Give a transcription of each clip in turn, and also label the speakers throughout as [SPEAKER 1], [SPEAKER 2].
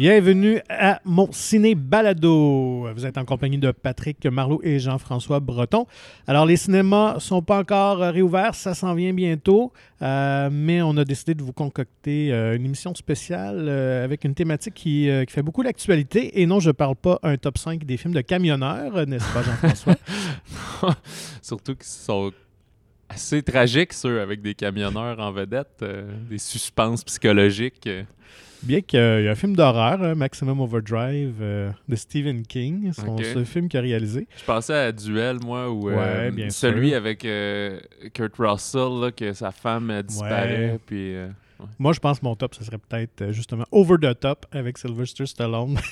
[SPEAKER 1] Bienvenue à mon ciné balado. Vous êtes en compagnie de Patrick Marlot et Jean-François Breton. Alors, les cinémas sont pas encore euh, réouverts, ça s'en vient bientôt, euh, mais on a décidé de vous concocter euh, une émission spéciale avec une thématique qui, fait beaucoup d'actualité. Et non, je parle pas un top 5 des films de camionneurs, n'est-ce pas, Jean-François?
[SPEAKER 2] Surtout qu'ils sont assez tragiques, ceux avec des camionneurs en vedette, des suspens psychologiques. Euh.
[SPEAKER 1] Bien qu'il y a un film d'horreur, hein, Maximum Overdrive, euh, de Stephen King, son
[SPEAKER 2] Ok.
[SPEAKER 1] seul film qu'il a réalisé.
[SPEAKER 2] Je pensais à Duel, moi, ou
[SPEAKER 1] Ouais, bien
[SPEAKER 2] celui
[SPEAKER 1] sûr.
[SPEAKER 2] avec euh, Kurt Russell, là, que sa femme euh, disparaît.
[SPEAKER 1] Ouais.
[SPEAKER 2] Puis,
[SPEAKER 1] Moi, je pense que mon top, ce serait peut-être euh, justement Over the Top avec Sylvester Stallone.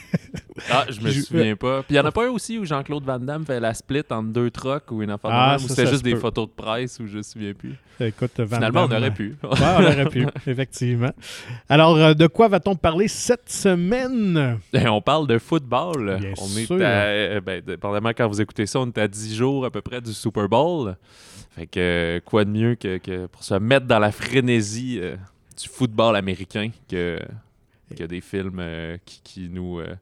[SPEAKER 2] Ah, je me souviens pas. Puis il y en a pas un aussi où Jean-Claude Van Damme fait la split entre deux trucks ou une affaire de
[SPEAKER 1] Ah,
[SPEAKER 2] même,
[SPEAKER 1] ça,
[SPEAKER 2] ou c'était
[SPEAKER 1] ça
[SPEAKER 2] juste des
[SPEAKER 1] peut.
[SPEAKER 2] photos de presse ou je me souviens plus.
[SPEAKER 1] Écoute, Van
[SPEAKER 2] Finalement, on aurait pu.
[SPEAKER 1] Ouais, on aurait pu, effectivement. Alors, euh, de quoi va-t-on parler cette semaine?
[SPEAKER 2] Et on parle de football.
[SPEAKER 1] Bien
[SPEAKER 2] on
[SPEAKER 1] sûr.
[SPEAKER 2] est à, euh, ben, dépendamment quand vous écoutez ça, on est à 10 jours à peu près du Super Bowl. Fait que quoi de mieux que, que pour se mettre dans la frénésie euh, du football américain que, que des films euh, qui, qui nous euh,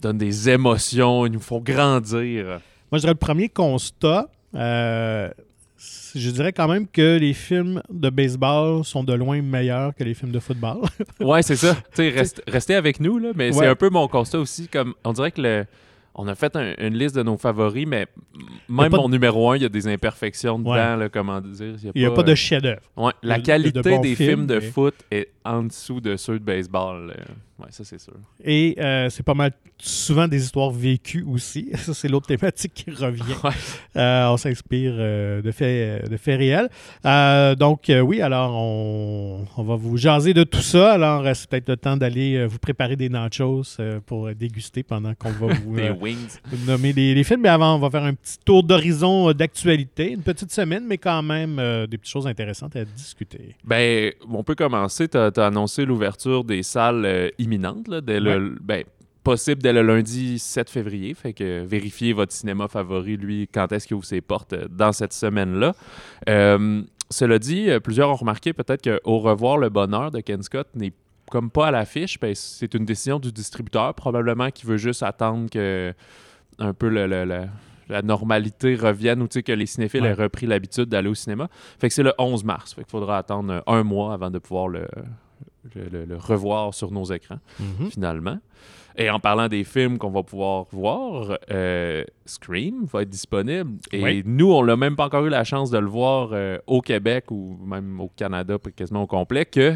[SPEAKER 2] donnent des émotions, ils nous font grandir.
[SPEAKER 1] Moi, je dirais le premier constat. euh, je dirais quand même que les films de baseball sont de loin meilleurs que les films de football.
[SPEAKER 2] Ouais, c'est ça. Tu sais, reste- restez avec nous, là, mais c'est un peu mon constat aussi. Comme, on dirait que le, on a fait un- une liste de nos favoris, mais même
[SPEAKER 1] de-
[SPEAKER 2] mon numéro un, il y a des imperfections dedans,
[SPEAKER 1] Ouais.
[SPEAKER 2] là, comment dire.
[SPEAKER 1] Il n'y a pas de chef-d'œuvre.
[SPEAKER 2] Ouais,
[SPEAKER 1] y a
[SPEAKER 2] la qualité
[SPEAKER 1] de
[SPEAKER 2] des
[SPEAKER 1] films,
[SPEAKER 2] films de foot est en dessous de ceux de baseball. euh. Ça, c'est sûr.
[SPEAKER 1] Et euh, c'est pas mal souvent des histoires vécues aussi. Ça, c'est l'autre thématique qui revient.
[SPEAKER 2] Ouais.
[SPEAKER 1] Euh, on s'inspire euh, de, faits, de faits réels. Donc, oui, alors on, on va vous jaser de tout ça. Alors, c'est peut-être le temps d'aller vous préparer des nachos pour déguster pendant qu'on va vous
[SPEAKER 2] Des wings.
[SPEAKER 1] vous nommer les, les films. Mais avant, on va faire un petit tour d'horizon d'actualité. Une petite semaine, mais quand même des petites choses intéressantes à discuter.
[SPEAKER 2] Ben, on peut commencer. Tu as, annoncé l'ouverture des salles imminentes, là, dès le, ben, possible dès le lundi 7 février. Fait que vérifiez votre cinéma favori, lui, quand est-ce qu'il ouvre ses portes euh, dans cette semaine-là. Euh, cela dit, euh, plusieurs ont remarqué peut-être que Au revoir le bonheur de Ken Scott n'est comme pas à l'affiche. Ben, c'est une décision du distributeur, probablement qui veut juste attendre que un peu le- le- le- la normalité revienne ou que les cinéphiles
[SPEAKER 1] Ouais.
[SPEAKER 2] aient repris l'habitude d'aller au cinéma. Fait que c'est le 11 mars. Fait qu'il faudra attendre un mois avant de pouvoir le, le- revoir sur nos écrans,
[SPEAKER 1] Mhm.
[SPEAKER 2] finalement. Et en parlant des films qu'on va pouvoir voir, euh, Scream va être disponible. Et
[SPEAKER 1] Oui.
[SPEAKER 2] nous, on n'a même pas encore eu la chance de le voir euh, au Québec ou même au Canada, quasiment au complet, que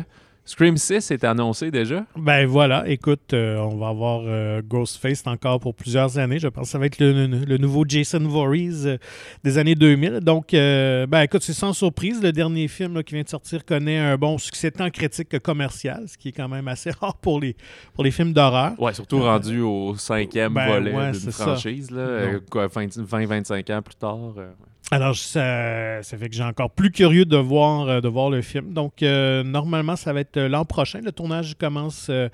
[SPEAKER 2] Scream 6 est annoncé déjà?
[SPEAKER 1] Ben voilà, écoute, euh, on va avoir euh, Ghostface encore pour plusieurs années. Je pense que ça va être le, le- le nouveau Jason Voorhees euh, des années 2000. Donc, ben écoute, c'est sans surprise. Le dernier film là, qui vient de sortir connaît un bon succès tant critique que commercial, ce qui est quand même assez rare pour les, pour les films d'horreur.
[SPEAKER 2] Ouais, surtout rendu au cinquième
[SPEAKER 1] Ben
[SPEAKER 2] volet
[SPEAKER 1] ouais,
[SPEAKER 2] d'une franchise, là, euh, quoi, 20-25 ans plus tard. ouais.
[SPEAKER 1] Alors, ça, ça fait que j'ai encore plus curieux de voir, euh, de voir le film. Donc, euh, normalement, ça va être euh, l'an prochain. Le tournage commence euh,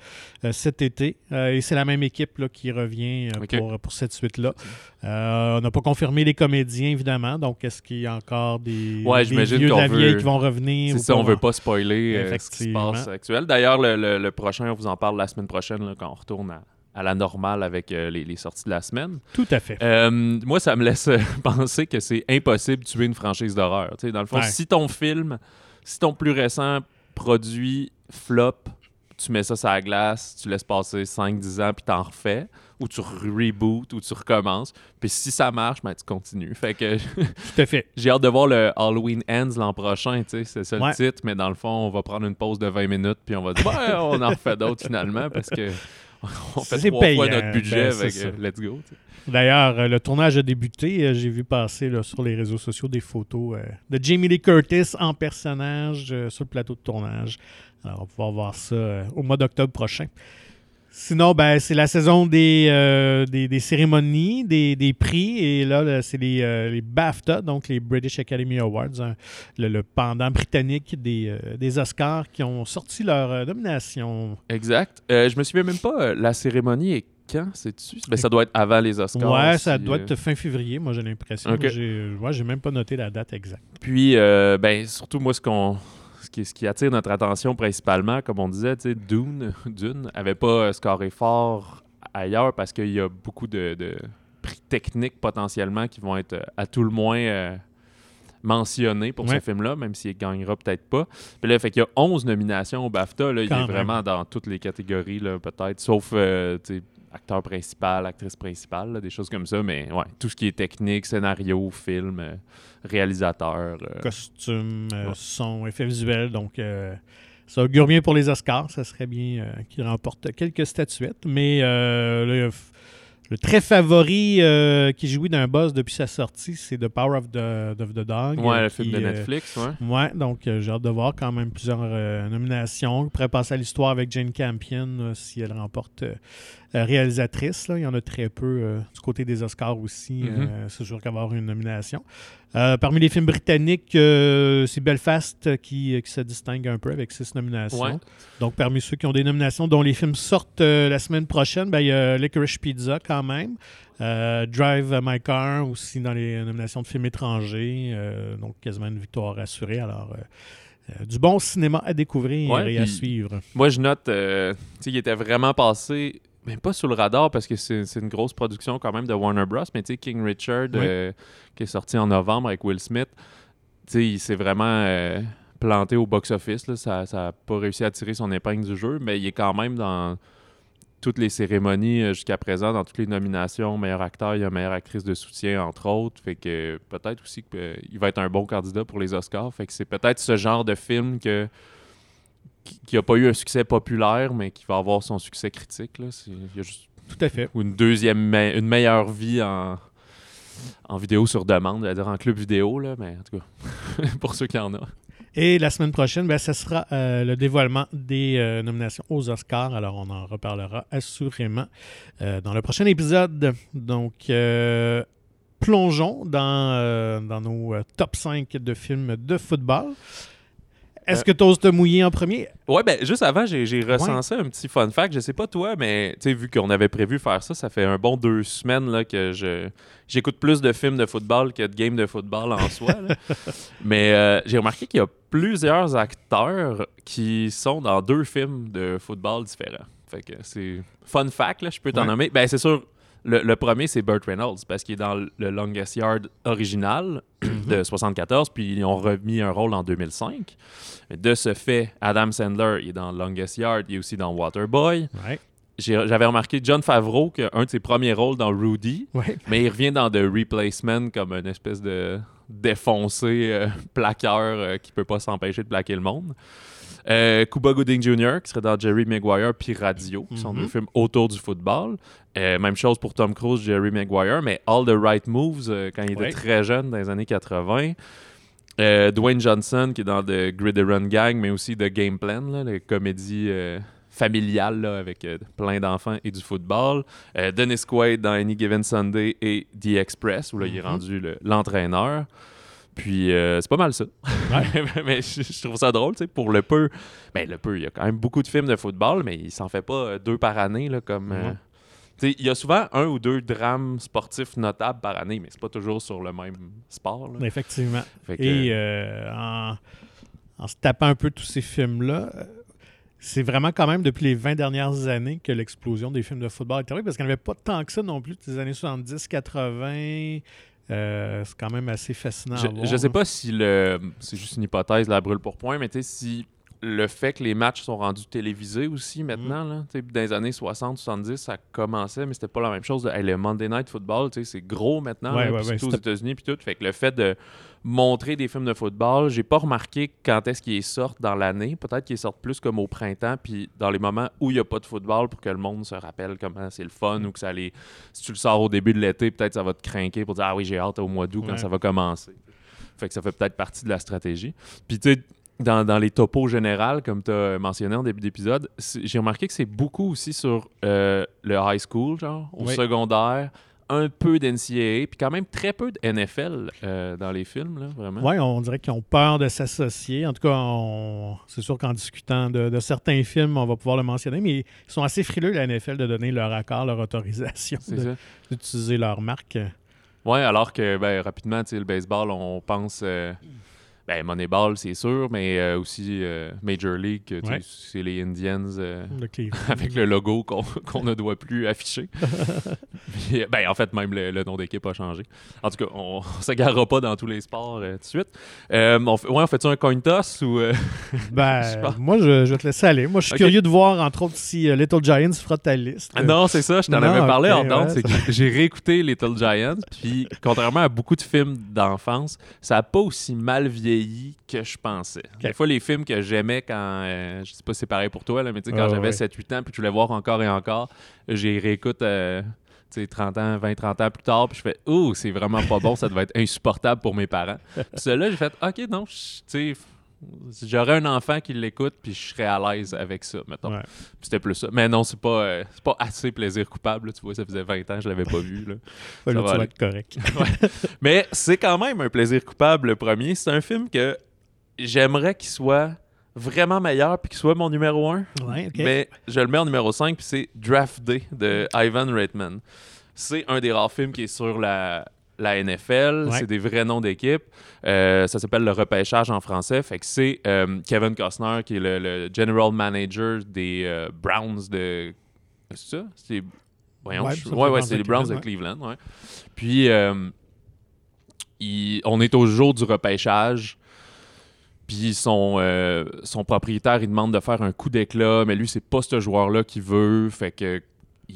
[SPEAKER 1] cet été. Euh, et c'est la même équipe là, qui revient pour, pour cette suite-là. On n'a pas confirmé les comédiens, évidemment. Donc, est-ce qu'il y a encore des,
[SPEAKER 2] Ouais,
[SPEAKER 1] des vieux de la vieille qui vont revenir?
[SPEAKER 2] C'est ça, on veut pas spoiler ce qui se passe actuel. D'ailleurs, le, le- le prochain, on vous en parle la semaine prochaine, là, quand on retourne à, à la normale avec euh, les, les sorties de la semaine.
[SPEAKER 1] Tout à fait.
[SPEAKER 2] Euh, moi, ça me laisse euh, penser que c'est impossible de tuer une franchise d'horreur. Dans le fond,
[SPEAKER 1] Ouais.
[SPEAKER 2] si ton film, si ton plus récent produit flop, tu mets ça sur la glace, tu laisses passer 5-10 ans, puis t'en refais, ou tu reboots, ou tu recommences. Puis si ça marche, ben, tu continues. Fait que
[SPEAKER 1] Tout à fait.
[SPEAKER 2] j'ai hâte de voir le Halloween Ends l'an prochain, c'est ça le titre, mais dans le fond, on va prendre une pause de 20 minutes, puis on va dire, ouais, on en refait d'autres finalement, parce que on fait
[SPEAKER 1] C'est
[SPEAKER 2] trois
[SPEAKER 1] payant,
[SPEAKER 2] fois notre budget,
[SPEAKER 1] ben,
[SPEAKER 2] avec
[SPEAKER 1] ça.
[SPEAKER 2] let's go.
[SPEAKER 1] D'ailleurs, euh, le tournage a débuté. Euh, J'ai vu passer là, sur les réseaux sociaux des photos euh, de Jamie Lee Curtis en personnage euh, sur le plateau de tournage. Alors, on va pouvoir voir ça euh, au mois d'octobre prochain. Sinon, ben, c'est la saison des, euh, des, des cérémonies, des, des prix. Et là, là, c'est les, euh, les BAFTA, donc les British Academy Awards, hein, le, le pendant britannique des, euh, des Oscars qui ont sorti leur nomination.
[SPEAKER 2] Exact. Je me souviens même pas, la cérémonie est quand, c'est-tu? Ben, ça doit être avant les Oscars.
[SPEAKER 1] ouais, ça
[SPEAKER 2] si,
[SPEAKER 1] doit être fin février, moi j'ai l'impression.
[SPEAKER 2] Ok.
[SPEAKER 1] J'ai ouais, même pas noté la date exacte.
[SPEAKER 2] Puis, euh, ben, surtout, moi, ce qu'on qui, ce qui attire notre attention principalement, comme on disait, Dune, Dune avait pas euh, scoré fort ailleurs parce qu'il y a beaucoup de, de prix techniques potentiellement qui vont être euh, à tout le moins euh, mentionnés pour
[SPEAKER 1] Ouais.
[SPEAKER 2] ce film-là, même s'il gagnera peut-être pas. Puis là, fait qu'il y a 11 nominations au BAFTA. Là, il est
[SPEAKER 1] même.
[SPEAKER 2] vraiment dans toutes les catégories, peut-être, sauf euh, acteur principal, actrice principale, là, des choses comme ça. Mais ouais, tout ce qui est technique, scénario, film, euh, réalisateur. euh,
[SPEAKER 1] Costume, euh,
[SPEAKER 2] Ouais.
[SPEAKER 1] son, effets visuels. Donc, ça augure bien pour les Oscars. Ça serait bien qu'il remporte quelques statuettes. Mais le, le très favori qui jouit d'un boss depuis sa sortie, c'est The Power of the, of the Dog.
[SPEAKER 2] ouais, le film de Netflix, ouais.
[SPEAKER 1] Ouais, donc j'ai hâte de voir quand même plusieurs nominations. On pourrait passer à l'histoire avec Jane Campion si elle remporte réalisatrice. là. Il y en a très peu euh, du côté des Oscars aussi.
[SPEAKER 2] Mhm.
[SPEAKER 1] euh, c'est sûr qu'elle va avoir une nomination. Euh, parmi les films britanniques, euh, c'est Belfast qui, qui se distingue un peu avec six nominations.
[SPEAKER 2] Ouais.
[SPEAKER 1] Donc parmi ceux qui ont des nominations dont les films sortent euh, la semaine prochaine, ben, il y a Licorice Pizza quand même. Euh, Drive My Car aussi dans les nominations de films étrangers. euh, donc quasiment une victoire assurée. Alors euh, euh, du bon cinéma à découvrir
[SPEAKER 2] Ouais,
[SPEAKER 1] et à suivre.
[SPEAKER 2] Moi, je note euh, qu'il était vraiment passé, mais pas sous le radar parce que c'est une grosse production quand même de Warner Bros. Mais tu sais, King Richard,
[SPEAKER 1] Oui.
[SPEAKER 2] euh, qui est sorti en novembre avec Will Smith, tu sais, il s'est vraiment euh, planté au box-office. Ça n'a pas réussi à tirer son épingle du jeu, mais il est quand même dans toutes les cérémonies euh, jusqu'à présent, dans toutes les nominations, meilleur acteur, il y a meilleure actrice de soutien, entre autres. Fait que peut-être aussi qu'il va être un bon candidat pour les Oscars. Fait que c'est peut-être ce genre de film que qui n'a pas eu un succès populaire, mais qui va avoir son succès critique. Là. Il y a juste
[SPEAKER 1] Tout à fait.
[SPEAKER 2] ou une deuxième, me- une meilleure vie en, en vidéo sur demande, c'est-à-dire en club vidéo, là, mais en tout cas, pour ceux qui en ont.
[SPEAKER 1] Et la semaine prochaine, ben, ce sera euh, le dévoilement des euh, nominations aux Oscars. Alors, on en reparlera assurément euh, dans le prochain épisode. Donc, plongeons dans, dans nos top 5 de films de football. Est-ce
[SPEAKER 2] Euh,
[SPEAKER 1] que tu oses te mouiller en premier?
[SPEAKER 2] Ouais, ben juste avant, j'ai j'ai recensé un petit fun fact. Je sais pas toi, mais tu sais, vu qu'on avait prévu faire ça, ça fait un bon deux semaines là, que je j'écoute plus de films de football que de games de football en soi. là. mais euh, j'ai remarqué qu'il y a plusieurs acteurs qui sont dans deux films de football différents. Fait que c'est fun fact, là, je peux t'en
[SPEAKER 1] Ouais.
[SPEAKER 2] nommer. Ben c'est sûr, le, le premier c'est Burt Reynolds parce qu'il est dans le Longest Yard original de 74, puis ils ont remis un rôle en 2005. De ce fait, Adam Sandler il est dans Longest Yard, il est aussi dans Waterboy.
[SPEAKER 1] Ouais.
[SPEAKER 2] J'avais remarqué John Favreau, qui a un de ses premiers rôles dans Rudy,
[SPEAKER 1] Ouais.
[SPEAKER 2] mais il revient dans The Replacement comme une espèce de défoncé euh, plaqueur euh, qui peut pas s'empêcher de plaquer le monde. Euh, Cuba Gooding Jr., qui serait dans Jerry Maguire puis Radio, qui sont
[SPEAKER 1] Mhm.
[SPEAKER 2] deux films autour du football. Euh, même chose pour Tom Cruise, Jerry Maguire, mais All the Right Moves, euh, quand il était très jeune, dans les années 80. Euh, Dwayne Johnson, qui est dans The Grid Run Gang, mais aussi The Game Plan, là, les comédies familiales là, avec euh, plein d'enfants et du football. Euh, Dennis Quaid dans Any Given Sunday et The Express, où là, il est
[SPEAKER 1] Mhm.
[SPEAKER 2] rendu le- l'entraîneur. Puis euh, c'est pas mal ça. mais je, je trouve ça drôle, tu sais, pour le peu. Ben, le peu, il y a quand même beaucoup de films de football, mais il s'en fait pas euh, deux par année, là, comme. tu sais, il y a souvent un ou deux drames sportifs notables par année, mais c'est pas toujours sur le même sport. là.
[SPEAKER 1] Effectivement.
[SPEAKER 2] Que-
[SPEAKER 1] Et euh, en, en se tapant un peu tous ces films-là, c'est vraiment quand même depuis les 20 dernières années que l'explosion des films de football est arrivée, parce qu'il n'y avait pas tant que ça non plus, des années 70, 80. Euh, c'est quand même assez fascinant.
[SPEAKER 2] Je, je sais
[SPEAKER 1] là.
[SPEAKER 2] pas si le. C'est juste une hypothèse, la brûle pour point, mais tu sais, si le fait que les matchs sont rendus télévisés aussi maintenant, là, tu sais, dans les années 60, 70, ça commençait, mais c'était pas la même chose. de- hey, le Monday Night Football, tu sais, c'est gros maintenant,
[SPEAKER 1] Ouais,
[SPEAKER 2] là,
[SPEAKER 1] ouais,
[SPEAKER 2] puis
[SPEAKER 1] ouais,
[SPEAKER 2] surtout aux États-Unis, puis tout. Fait que le fait de montrer des films de football, j'ai pas remarqué quand est-ce qu'ils sortent dans l'année. Peut-être qu'ils sortent plus comme au printemps, puis dans les moments où il y a pas de football pour que le monde se rappelle comment c'est le fun ou que ça les. Si tu le sors au début de l'été, peut-être ça va te craquer pour dire Ah oui, j'ai hâte au mois d'août quand
[SPEAKER 1] Ouais.
[SPEAKER 2] ça va commencer. Fait que ça fait peut-être partie de la stratégie. Puis tu sais, dans, dans les topos générales, comme tu as mentionné en début d'épisode, j'ai remarqué que c'est beaucoup aussi sur euh, le high school, genre, au
[SPEAKER 1] Oui.
[SPEAKER 2] secondaire, un peu d'NCAA, puis quand même très peu de NFL euh, dans les films, là, vraiment.
[SPEAKER 1] Oui, on dirait qu'ils ont peur de s'associer. En tout cas, on- c'est sûr qu'en discutant de, de certains films, on va pouvoir le mentionner, mais ils sont assez frileux, la NFL, de donner leur accord, leur autorisation d'utiliser leur marque.
[SPEAKER 2] Ouais, alors que ben, rapidement, tu sais, le baseball, on pense euh, Ben, Moneyball, c'est sûr, mais euh, aussi euh, Major League, tu sais,
[SPEAKER 1] Ouais.
[SPEAKER 2] c'est les Indians euh,
[SPEAKER 1] Le
[SPEAKER 2] avec le logo qu'on ne doit plus afficher. Puis, ben, en fait, même le, le nom d'équipe a changé. En tout cas, on ne s'égarera pas dans tous les sports tout de suite. On fait, ouais, on fait-tu un coin toss ou. Je
[SPEAKER 1] Ben, moi, je, je vais te laisser aller. Moi, je suis curieux de voir, entre autres, si Little Giants fera ta liste.
[SPEAKER 2] Ah non, c'est ça, je t'en avais parlé
[SPEAKER 1] ok,
[SPEAKER 2] en
[SPEAKER 1] ouais,
[SPEAKER 2] j'ai réécouté Little Giants, puis contrairement à beaucoup de films d'enfance, ça n'a pas aussi mal vieilli que je pensais. Des fois, les films que j'aimais quand, euh, je sais pas si c'est pareil pour toi, là, mais quand
[SPEAKER 1] Ah,
[SPEAKER 2] j'avais
[SPEAKER 1] ouais.
[SPEAKER 2] 7-8 ans, puis que je voulais voir encore et encore, j'ai réécoute euh, tu sais, 30 ans, 20, 30 ans plus tard, puis je fais « Ouh, c'est vraiment pas bon, ça devait être insupportable pour mes parents. » Celui-là, j'ai fait « Ok, non, tu sais... J'aurais un enfant qui l'écoute, puis je serais à l'aise avec ça, mettons.
[SPEAKER 1] Ouais.
[SPEAKER 2] C'était plus ça. Mais non, c'est pas, euh, c'est pas assez plaisir coupable. là. Tu vois, ça faisait 20 ans que je l'avais pas vu. là. Ça va aller.
[SPEAKER 1] être correct.
[SPEAKER 2] Mais c'est quand même un plaisir coupable, le premier. C'est un film que j'aimerais qu'il soit vraiment meilleur puis qu'il soit mon numéro 1.
[SPEAKER 1] Ouais, ok.
[SPEAKER 2] Mais je le mets en numéro 5 puis c'est Draft Day de Ivan Reitman. C'est un des rares films qui est sur la, la NFL.
[SPEAKER 1] Ouais.
[SPEAKER 2] C'est des vrais noms d'équipe. Euh, ça s'appelle Le repêchage en français. Fait que c'est euh, Kevin Costner qui est le, le general manager des euh, Browns de. C'est ça? C'est. Voyons,
[SPEAKER 1] Ouais,
[SPEAKER 2] je- ouais,
[SPEAKER 1] c'est
[SPEAKER 2] ouais, les Browns de
[SPEAKER 1] Cleveland,
[SPEAKER 2] ouais. Puis, il- on est au jour du repêchage. Puis son, euh, son propriétaire, il demande de faire un coup d'éclat, mais lui, c'est pas ce joueur-là qu'il veut. Fait que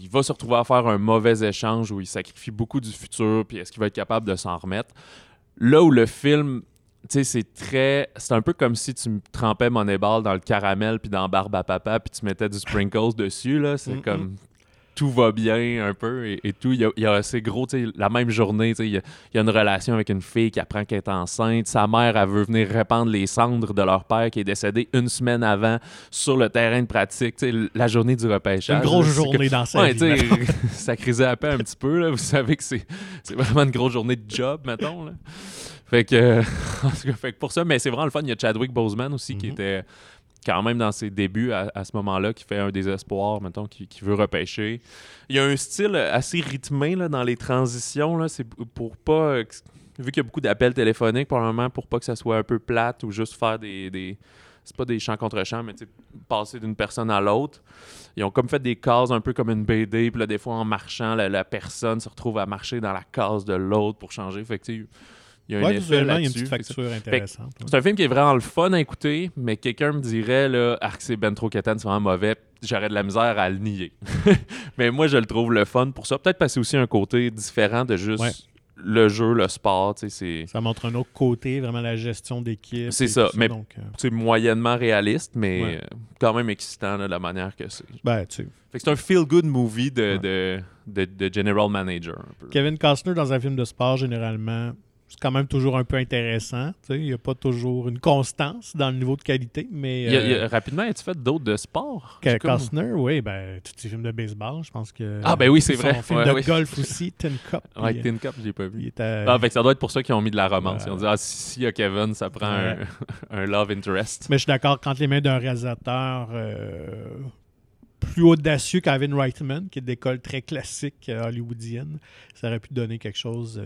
[SPEAKER 2] il va se retrouver à faire un mauvais échange où il sacrifie beaucoup du futur, puis est-ce qu'il va être capable de s'en remettre? Là où le film, tu sais, c'est très... C'est un peu comme si tu me trempais Moneyball dans le caramel puis dans Barbe à papa, puis tu mettais du sprinkles dessus, là. C'est comme... Tout va bien un peu et, et tout. Il y a, il y a assez gros, la même journée, il y, a, il y a une relation avec une fille qui apprend qu'elle est enceinte. Sa mère, elle veut venir répandre les cendres de leur père qui est décédé une semaine avant sur le terrain de pratique. La journée du repêchage.
[SPEAKER 1] une grosse
[SPEAKER 2] là,
[SPEAKER 1] journée dans sa
[SPEAKER 2] Ouais,
[SPEAKER 1] vie.
[SPEAKER 2] ça crisait à peine un petit peu, là. Vous savez que c'est vraiment une grosse journée de job, mettons, là. Fait que, euh, fait que pour ça, mais c'est vraiment le fun. Il y a Chadwick Boseman aussi qui
[SPEAKER 1] Mhm.
[SPEAKER 2] était quand même dans ses débuts à, à ce moment-là, qui fait un des espoirs, mettons, qui, qui veut repêcher. Il y a un style assez rythmé là, dans les transitions. Là. C'est pour pas. euh, Vu qu'il y a beaucoup d'appels téléphoniques, probablement pour pas que ça soit un peu plate ou juste faire des. des c'est pas des chants contre chants, mais passer d'une personne à l'autre. Ils ont comme fait des cases un peu comme une BD, puis là, des fois, en marchant, la, la personne se retrouve à marcher dans la case de l'autre pour changer. Il y a un effet
[SPEAKER 1] il y a une petite facture intéressante. ouais.
[SPEAKER 2] c'est un film qui est vraiment le fun à écouter, mais quelqu'un me dirait, là, ah, que c'est ben trop c'est vraiment mauvais, j'aurais de la misère à le nier. mais moi, je le trouve le fun pour ça. Peut-être parce que c'est aussi un côté différent de juste
[SPEAKER 1] Ouais.
[SPEAKER 2] le jeu, le sport, c'est...
[SPEAKER 1] Ça montre un autre côté, vraiment la gestion d'équipe.
[SPEAKER 2] C'est ça, mais-
[SPEAKER 1] euh,
[SPEAKER 2] C'est moyennement réaliste, mais
[SPEAKER 1] Ouais.
[SPEAKER 2] quand même excitant là, de la manière que c'est.
[SPEAKER 1] ben, tu sais,
[SPEAKER 2] Fait que c'est un feel-good movie de,
[SPEAKER 1] Ouais.
[SPEAKER 2] de, de, de general manager. Un peu.
[SPEAKER 1] Kevin Costner dans un film de sport, généralement, c'est quand même toujours un peu intéressant. Il n'y a pas toujours une constance dans le niveau de qualité, mais
[SPEAKER 2] Il y a- il y a-
[SPEAKER 1] euh,
[SPEAKER 2] rapidement, as-tu fait d'autres de sport? Comme-
[SPEAKER 1] Costner, oui, ben, tous ces films de baseball, je pense que...
[SPEAKER 2] Ah, ben oui, c'est vrai.
[SPEAKER 1] film
[SPEAKER 2] Ouais,
[SPEAKER 1] de
[SPEAKER 2] oui.
[SPEAKER 1] golf aussi, Tin Cup.
[SPEAKER 2] Ouais,
[SPEAKER 1] il,
[SPEAKER 2] Tin Cup, j'ai pas vu.
[SPEAKER 1] à-
[SPEAKER 2] Ah, que ça doit être pour ça qu'ils ont mis de la romance. Ils ont dit, ah, si, s'il y a Kevin, ça prend
[SPEAKER 1] Ouais.
[SPEAKER 2] un, un love interest.
[SPEAKER 1] Mais je suis d'accord, quand les mains d'un réalisateur euh, plus audacieux qu'Ivan Reitman, qui est d'école très classique euh, hollywoodienne, ça aurait pu donner quelque chose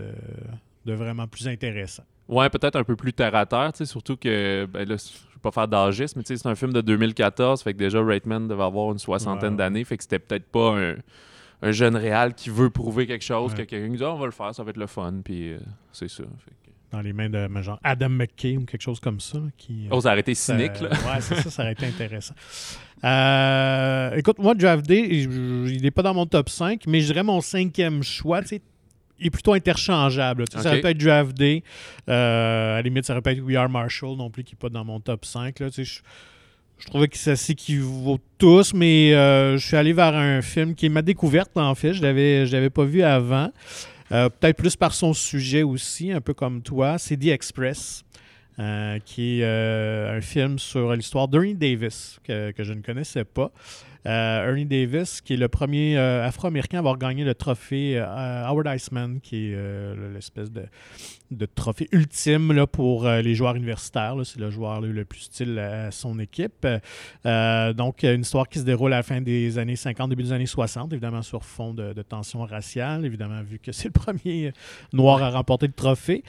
[SPEAKER 1] de vraiment plus intéressant.
[SPEAKER 2] Ouais, peut-être un peu plus terre à terre, tu sais, surtout que, ben là, je vais pas faire d'âgisme, mais tu sais, c'est un film de 2014, fait que déjà Reitman devait avoir une soixantaine
[SPEAKER 1] Ouais.
[SPEAKER 2] d'années, fait que c'était peut-être pas un, un jeune réal qui veut prouver quelque chose,
[SPEAKER 1] Ouais.
[SPEAKER 2] que quelqu'un dit, Ah, on va le faire, ça va être le fun, puis euh, c'est ça. Fait que-
[SPEAKER 1] Dans les mains de genre Adam McKay ou quelque chose comme ça. Qui, euh,
[SPEAKER 2] Oh, ça a arrêté
[SPEAKER 1] ça-
[SPEAKER 2] cynique, là.
[SPEAKER 1] Ouais, c'est ça, ça aurait été intéressant. Euh, écoute, moi, Draft Day, il n'est pas dans mon top 5, mais je dirais mon cinquième choix. tu sais, Il est plutôt interchangeable. Ça aurait pu être Draft Day. Euh, à la limite, ça aurait pu être We Are Marshall non plus, qui n'est pas dans mon top 5. Là, je, je trouvais que ça s'équivaut tous, mais euh, je suis allé vers un film qui est ma découverte, en fait. Je ne l'avais pas vu avant. Euh, Peut-être plus par son sujet aussi, un peu comme toi. C'est The Express. euh, qui est un film sur l'histoire d'Ernie Davis, que, que je ne connaissais pas. Ernie Davis, qui est le premier Afro-Américain à avoir gagné le trophée Howard Iceman, qui est l'espèce de, de, trophée ultime là, pour les joueurs universitaires. C'est le joueur le plus style à son équipe. donc, une histoire qui se déroule à la fin des années 50, début des années 60, évidemment sur fond de, de tension raciale, évidemment, vu que c'est le premier noir à remporter le trophée.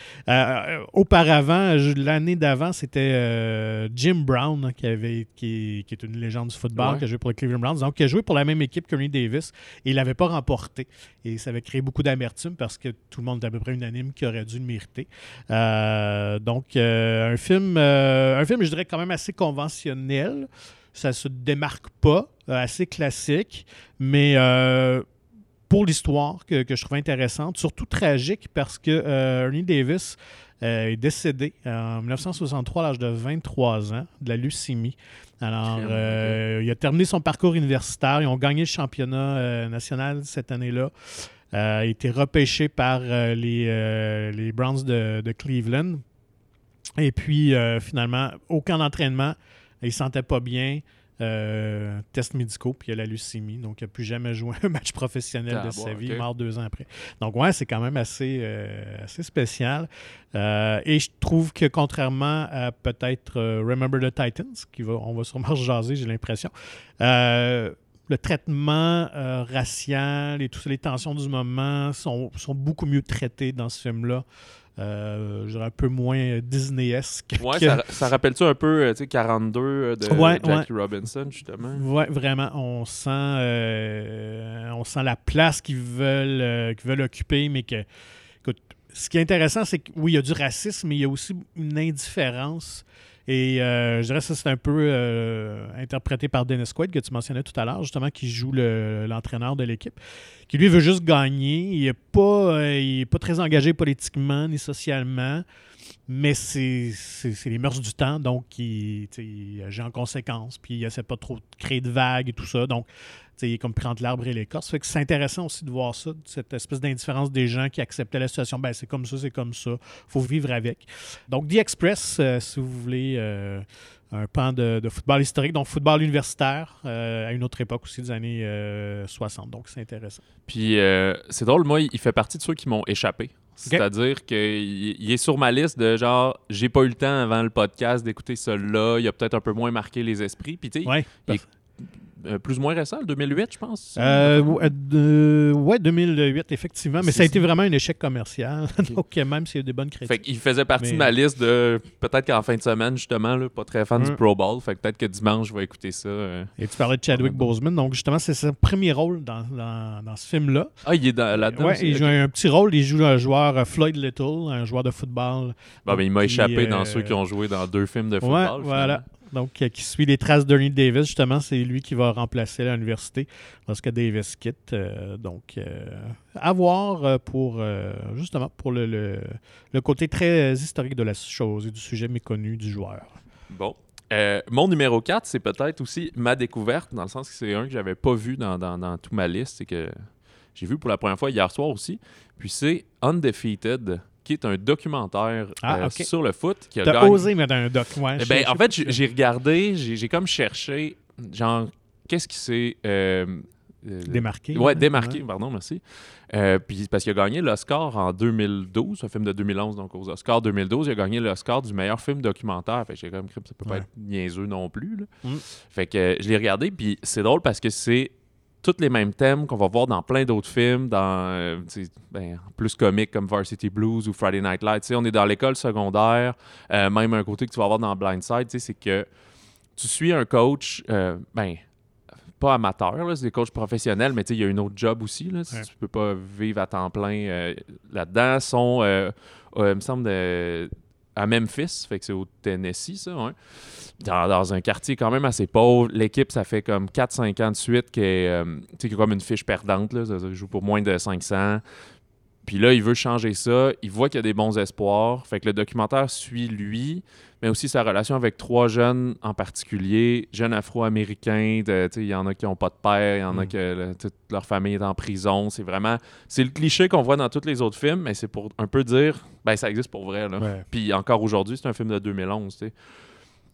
[SPEAKER 1] auparavant, l'année d'avant, c'était euh, Jim Brown qui, avait, qui, est une légende du football, qui a joué pour les Cleveland Browns, donc qui a joué pour la même équipe que Davis et il l'avait pas remporté. Et ça avait créé beaucoup d'amertume parce que tout le monde est à peu près unanime qui aurait dû le mériter. Euh, donc, euh, un, film, un film, je dirais, quand même assez conventionnel. Ça se démarque pas, assez classique, mais pour l'histoire que, que, je trouve intéressante, surtout tragique parce que Ernie Davis euh, est décédé en 1963 à l'âge de 23 ans de la leucémie. Alors, euh, il a terminé son parcours universitaire. Ils ont gagné le championnat euh, national cette année-là. Il a été repêché par les, les, Browns de, Cleveland. Et puis, finalement, aucun entraînement. Il ne se sentait pas bien. Euh, tests médicaux, puis il a la leucémie. Donc, il n'a plus jamais joué un match professionnel de sa vie, mort deux ans après. Donc, ouais, c'est quand même assez, euh, assez spécial. Euh, et je trouve que contrairement à peut-être Remember the Titans, qui va, on va sûrement jaser, j'ai l'impression, le traitement racial et toutes les tensions du moment sont, sont beaucoup mieux traités dans ce film-là. Euh, je un peu moins Disney-esque.
[SPEAKER 2] Ouais, ça, rappelle-tu un peu euh, 42 euh, de Jackie Robinson, justement?
[SPEAKER 1] Ouais, vraiment. On sent, euh, on sent la place qu'ils veulent, qu'ils veulent occuper, mais que. Écoute, ce qui est intéressant, c'est que oui, il y a du racisme, mais il y a aussi une indifférence et euh, je dirais que ça, c'est un peu euh, interprété par Dennis Quaid, que tu mentionnais tout à l'heure, justement, qui joue l'entraîneur de l'équipe, qui lui veut juste gagner. Il n'est pas, euh, pas très engagé politiquement ni socialement, mais c'est les mœurs du temps, donc il, il agit en conséquence, puis il essaie pas trop de créer de vagues et tout ça. Donc, il est comme prendre l'arbre et l'écorce. C'est intéressant aussi de voir ça, cette espèce d'indifférence des gens qui acceptaient la situation. Ben, c'est comme ça, c'est comme ça. faut vivre avec. Donc, The Express, euh, si vous voulez, euh, un pan de, football historique, donc football universitaire, euh, à une autre époque aussi, des années 60. Donc, c'est intéressant.
[SPEAKER 2] Puis, c'est drôle, moi, il fait partie de ceux qui m'ont échappé. C'est-à-dire qu'il est sur ma liste de genre, j'ai pas eu le temps avant le podcast d'écouter celui-là, il a peut-être un peu moins marqué les esprits. Puis, tu sais, ouais, plus ou moins récent, 2008, je pense.
[SPEAKER 1] Euh, ouais, 2008, effectivement. Mais ça a été vraiment un échec commercial. Donc, même s'il y a des bonnes critiques.
[SPEAKER 2] Fait il faisait partie de ma liste de peut-être qu'en fin de semaine, justement, là, pas très fan du Pro Bowl. Fait que peut-être que dimanche, je vais écouter ça. Euh.
[SPEAKER 1] Et tu parlais de Chadwick Boseman. Donc, justement, c'est son premier rôle dans, dans, ce film-là.
[SPEAKER 2] Ah, il est là-dedans.
[SPEAKER 1] Ouais, il joue un petit rôle. Il joue un joueur Floyd Little, un joueur de football.
[SPEAKER 2] Bon, mais il m'a échappé dans ceux qui ont joué dans deux films de football.
[SPEAKER 1] Ouais, voilà donc qui suit les traces d'Ernie Davis. Justement, c'est lui qui va remplacer l'université lorsque Davis quitte. Euh, donc, euh, à voir euh, pour, justement, pour le, le, côté très historique de la chose et du sujet méconnu du joueur.
[SPEAKER 2] Bon. mon numéro 4, c'est peut-être aussi ma découverte, dans le sens que c'est un que j'avais pas vu dans, dans, dans toute ma liste. C'est que j'ai vu pour la première fois hier soir aussi. Puis c'est Undefeated qui est un documentaire ah, euh, sur le foot.
[SPEAKER 1] T'as osé mettre un doc, ouais,
[SPEAKER 2] eh ben, En fait, j'ai regardé, j'ai comme cherché, genre, qu'est-ce qui s'est... Euh,
[SPEAKER 1] euh, démarqué.
[SPEAKER 2] Ouais, démarqué, pardon, merci. puis parce qu'il a gagné l'Oscar en 2012, un film de 2011, donc aux Oscars 2012, il a gagné l'Oscar du meilleur film documentaire. Fait que j'ai comme ça peut pas être niaiseux non plus. Mm. Fait que je l'ai regardé, puis c'est drôle parce que c'est tous les mêmes thèmes qu'on va voir dans plein d'autres films, dans euh, ben, plus comiques comme Varsity Blues ou Friday Night Lights. on est dans l'école secondaire, euh, même un côté que tu vas voir dans Blindside, c'est que tu suis un coach, euh, ben, pas amateur, c'est des coachs professionnels, mais il y a une autre job aussi. Là, ne Tu peux pas vivre à temps plein là-dedans. sont, il me semble, à Memphis, fait que c'est au Tennessee, ça, ouais dans, un quartier quand même assez pauvre. L'équipe, ça fait comme 4-5 ans de suite qui est, euh, comme une fiche perdante. Là. Joue pour moins de 500. Puis là, il veut changer ça. Il voit qu'il y a des bons espoirs. Fait que le documentaire suit lui, mais aussi sa relation avec trois jeunes en particulier, jeunes afro-américains. Il y en a qui n'ont pas de père, il y en a mm. que toute leur famille est en prison. C'est vraiment. C'est le cliché qu'on voit dans tous les autres films, mais c'est pour un peu dire ben ça existe pour vrai. Là. Puis encore aujourd'hui, c'est un film de 2011.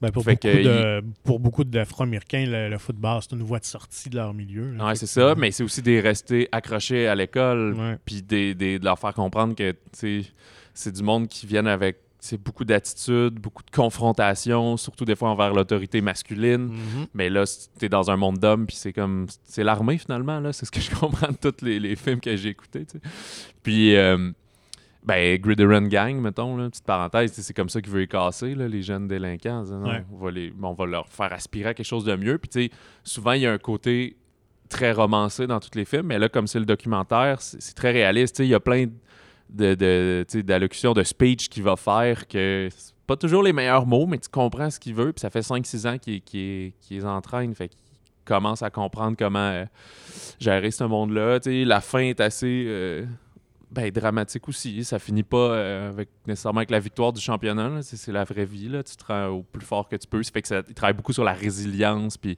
[SPEAKER 1] Ben, pour,
[SPEAKER 2] Fait
[SPEAKER 1] beaucoup
[SPEAKER 2] que
[SPEAKER 1] de, pour beaucoup d'Afro-Américains, le, le football, c'est une voie de sortie de leur milieu.
[SPEAKER 2] Ouais, c'est ça, mais c'est aussi des rester accrochés à l'école, puis des, des- de leur faire comprendre que c'est du monde qui viennent avec beaucoup d'attitude, beaucoup de confrontation, surtout des fois envers l'autorité masculine.
[SPEAKER 1] Mhm.
[SPEAKER 2] Mais là, t'es dans un monde d'hommes, puis c'est comme. C'est l'armée finalement, là. C'est ce que je comprends de tous les, les films que j'ai écoutés. Puis, euh, ben, Gridiron Gang, mettons, là, petite parenthèse, c'est comme ça qu'ils veulent les casser, là, les jeunes délinquants. en disant, non,
[SPEAKER 1] Ouais.
[SPEAKER 2] on, va les, on va leur faire aspirer à quelque chose de mieux. Puis, tu sais, souvent, il y a un côté très romancé dans tous les films, mais là, comme c'est le documentaire, c'est très réaliste. Il y a plein de, de, d'allocutions, de speech qu'il va faire que c'est pas toujours les meilleurs mots, mais tu comprends ce qu'il veut. Puis ça fait 5-6 ans qu'il qu'il- qu'il les entraîne. Fait qu'il commence à comprendre comment euh, gérer ce monde-là. La fin est assez euh, ben, dramatique aussi. Ça finit pas euh, avec, nécessairement avec la victoire du championnat. C'est la vraie vie. Là. Tu te rends au plus fort que tu peux. Ça fait que ça, il travaille beaucoup sur la résilience. Puis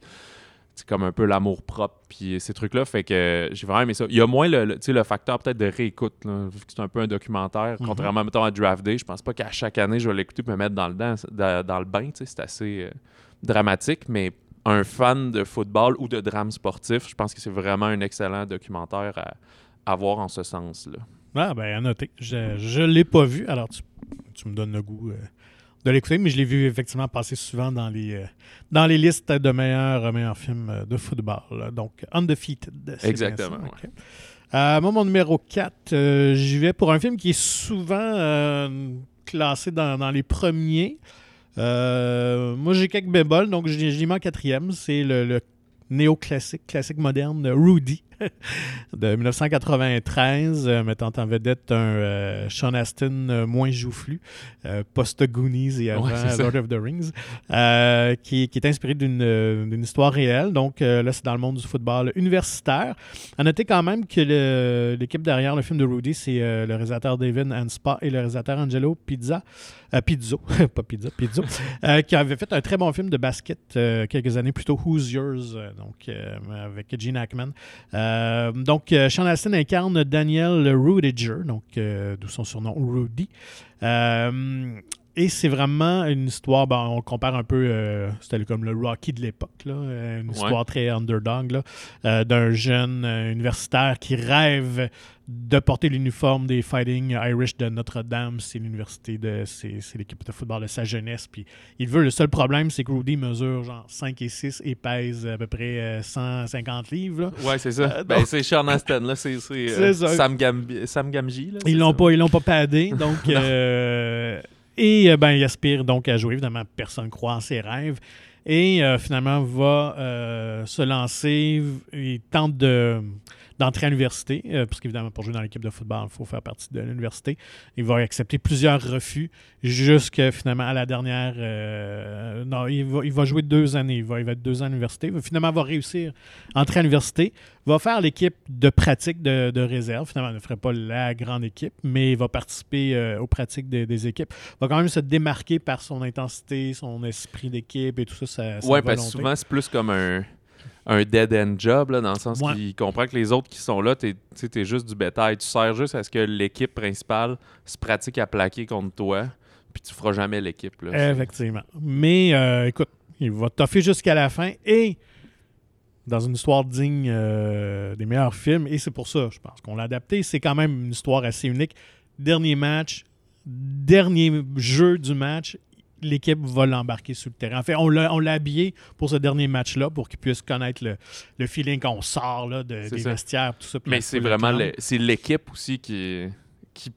[SPEAKER 2] c'est comme un peu l'amour propre puis ces trucs là fait que j'ai vraiment aimé ça il y a moins le, le- facteur peut-être de réécoute là, vu que c'est un peu un documentaire
[SPEAKER 1] Mhm.
[SPEAKER 2] contrairement mettons à Draft Day je pense pas qu'à chaque année je vais l'écouter et me mettre dans le, dans, dans, dans le bain c'est assez euh, dramatique mais un fan de football ou de drame sportif je pense que c'est vraiment un excellent documentaire à, à voir en ce sens là
[SPEAKER 1] Ah, ben, à noter. Je ne l'ai pas vu, alors tu, tu me donnes le goût euh, de l'écouter, mais je l'ai vu effectivement passer souvent dans les, euh, dans les listes de meilleurs, euh, meilleurs films de football. Donc, Undefeated. c'est bien ça,
[SPEAKER 2] Exactement,
[SPEAKER 1] ok. Euh, moi, mon numéro 4, j'y vais pour un film qui est souvent classé dans, dans les premiers. Moi, j'ai quelques bémols, donc je l'ai mis en quatrième. C'est le, le néoclassique, classique moderne, Rudy, de 1993, euh, mettant en vedette un euh, Sean Astin euh, moins joufflu, post-Goonies et avant
[SPEAKER 2] Ouais.
[SPEAKER 1] Lord of the Rings, qui, qui est inspiré d'une histoire réelle. Donc là, c'est dans le monde du football universitaire. À noter quand même que l'équipe derrière le film de Rudy, c'est le réalisateur David Anspa et le réalisateur Angelo Pizza, euh, Pizzo, pas Pizza, Pizzo, euh, qui avait fait un très bon film de basket euh, quelques années plus tôt, Who's Yours, euh, donc avec Gene Hackman. Euh, donc, euh, Sean Astin incarne Daniel Rudiger, donc euh, d'où son surnom Rudy. Euh, et c'est vraiment une histoire, ben, on compare un peu, c'était comme le Rocky de l'époque, là, une
[SPEAKER 2] Ouais.
[SPEAKER 1] histoire très underdog, là, d'un jeune universitaire qui rêve de porter l'uniforme des Fighting Irish de Notre-Dame. C'est l'université de. C'est l'équipe de football de sa jeunesse. Puis il veut. Le seul problème, c'est que Rudy mesure genre 5 et 6 et pèse à peu près euh, 150 livres. là.
[SPEAKER 2] ouais c'est ça
[SPEAKER 1] Euh,
[SPEAKER 2] ben,
[SPEAKER 1] donc-
[SPEAKER 2] c'est Sean Astin là c'est euh. Sam, Gambi- Sam Gamgee là,
[SPEAKER 1] Ils l'ont pas, ils l'ont pas padé, donc euh, et euh, ben il aspire donc à jouer. Évidemment, personne croit en ses rêves et euh, finalement va euh, se lancer. Il tente de d'entrer à l'université, euh, parce qu'évidemment, pour jouer dans l'équipe de football, il faut faire partie de l'université. Il va accepter plusieurs refus jusqu'à finalement à la dernière. euh, non, il va, il va jouer deux années. Il va, il va être deux ans à l'université. Il va finalement va réussir à entrer à l'université. Va faire l'équipe de pratique de, de réserve. Finalement, il ne ferait pas la grande équipe, mais il va participer euh, aux pratiques des- des équipes. Il va quand même se démarquer par son intensité, son esprit d'équipe et tout ça. sa- sa
[SPEAKER 2] Ouais, parce que souvent, c'est plus comme un, un dead-end job, là, dans le sens
[SPEAKER 1] Ouais.
[SPEAKER 2] qu'il comprend que les autres qui sont là, t'es tu t'es juste du bétail. Tu sers juste à ce que l'équipe principale se pratique à plaquer contre toi, puis tu feras jamais l'équipe.
[SPEAKER 1] Effectivement. Mais euh, écoute, il va toffer jusqu'à la fin et dans une histoire digne euh, des meilleurs films. Et c'est pour ça, je pense qu'on l'a adapté. C'est quand même une histoire assez unique. Dernier match, dernier jeu du match, l'équipe va l'embarquer sur le terrain. En fait, on l'a on l'a habillé pour ce dernier match-là pour qu'il puisse connaître le, le feeling qu'on sort là, de, des
[SPEAKER 2] ça.
[SPEAKER 1] vestiaires. Tout ça,
[SPEAKER 2] Mais c'est vraiment l'équipe aussi qui, qui,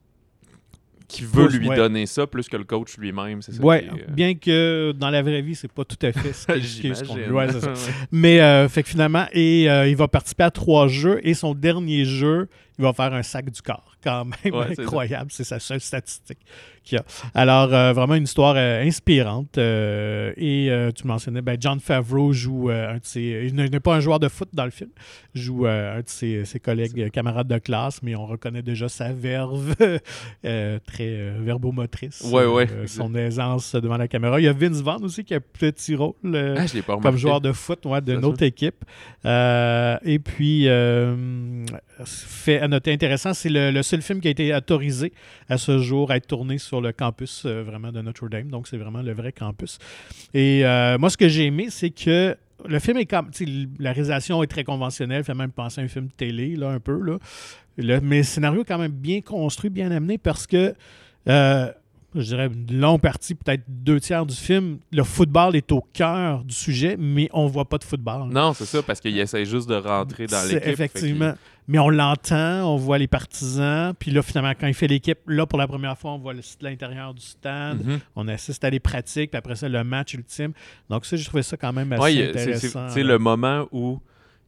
[SPEAKER 2] qui veut
[SPEAKER 1] Pousse,
[SPEAKER 2] lui
[SPEAKER 1] ouais.
[SPEAKER 2] donner ça plus que le coach lui-même. Euh,
[SPEAKER 1] bien que dans la vraie vie, c'est pas tout à fait ce qu'on ouais, ça. Mais euh, fait que finalement, et, euh, il va participer à trois jeux et son dernier jeu, il va faire un sac du corps. Quand même
[SPEAKER 2] Ouais,
[SPEAKER 1] incroyable. C'est sa seule statistique qu'il y a. Alors, euh, vraiment une histoire euh, inspirante. euh, et tu mentionnais, ben, John Favreau joue un de ses. Il n'est pas un joueur de foot dans le film. joue euh, un de ses, ses collègues, camarades de classe, mais on reconnaît déjà sa verve très verbomotrice.
[SPEAKER 2] Ouais, ouais.
[SPEAKER 1] son aisance devant la caméra. Il y a Vince Vaughn aussi qui a un petit rôle.
[SPEAKER 2] Ah, je l'ai pas
[SPEAKER 1] comme joueur de foot ouais, de notre équipe. Et puis, fait, à noter intéressant, c'est le, seul film qui a été autorisé à ce jour à être tourné sur le campus euh, vraiment de Notre-Dame. Donc, c'est vraiment le vrai campus. Et euh, moi, ce que j'ai aimé, c'est que le film est comme. La réalisation est très conventionnelle, fait même penser à un film télé, là, un peu. Là. Mais le scénario est quand même bien construit, bien amené parce que. euh, je dirais une longue partie, peut-être deux tiers du film, le football est au cœur du sujet, mais on voit pas de football.
[SPEAKER 2] Non, c'est ça, parce qu'il essaie juste de rentrer dans
[SPEAKER 1] C'est-
[SPEAKER 2] l'équipe.
[SPEAKER 1] Effectivement. Mais on l'entend, on voit les partisans. Puis là, finalement, quand il fait l'équipe, là, pour la première fois, on voit l'intérieur du stade.
[SPEAKER 2] Mhm.
[SPEAKER 1] On assiste à des pratiques, puis après ça, le match ultime. Donc, ça, j'ai trouvé ça quand même assez
[SPEAKER 2] Ouais, c'est- c'est
[SPEAKER 1] intéressant.
[SPEAKER 2] sais, le moment où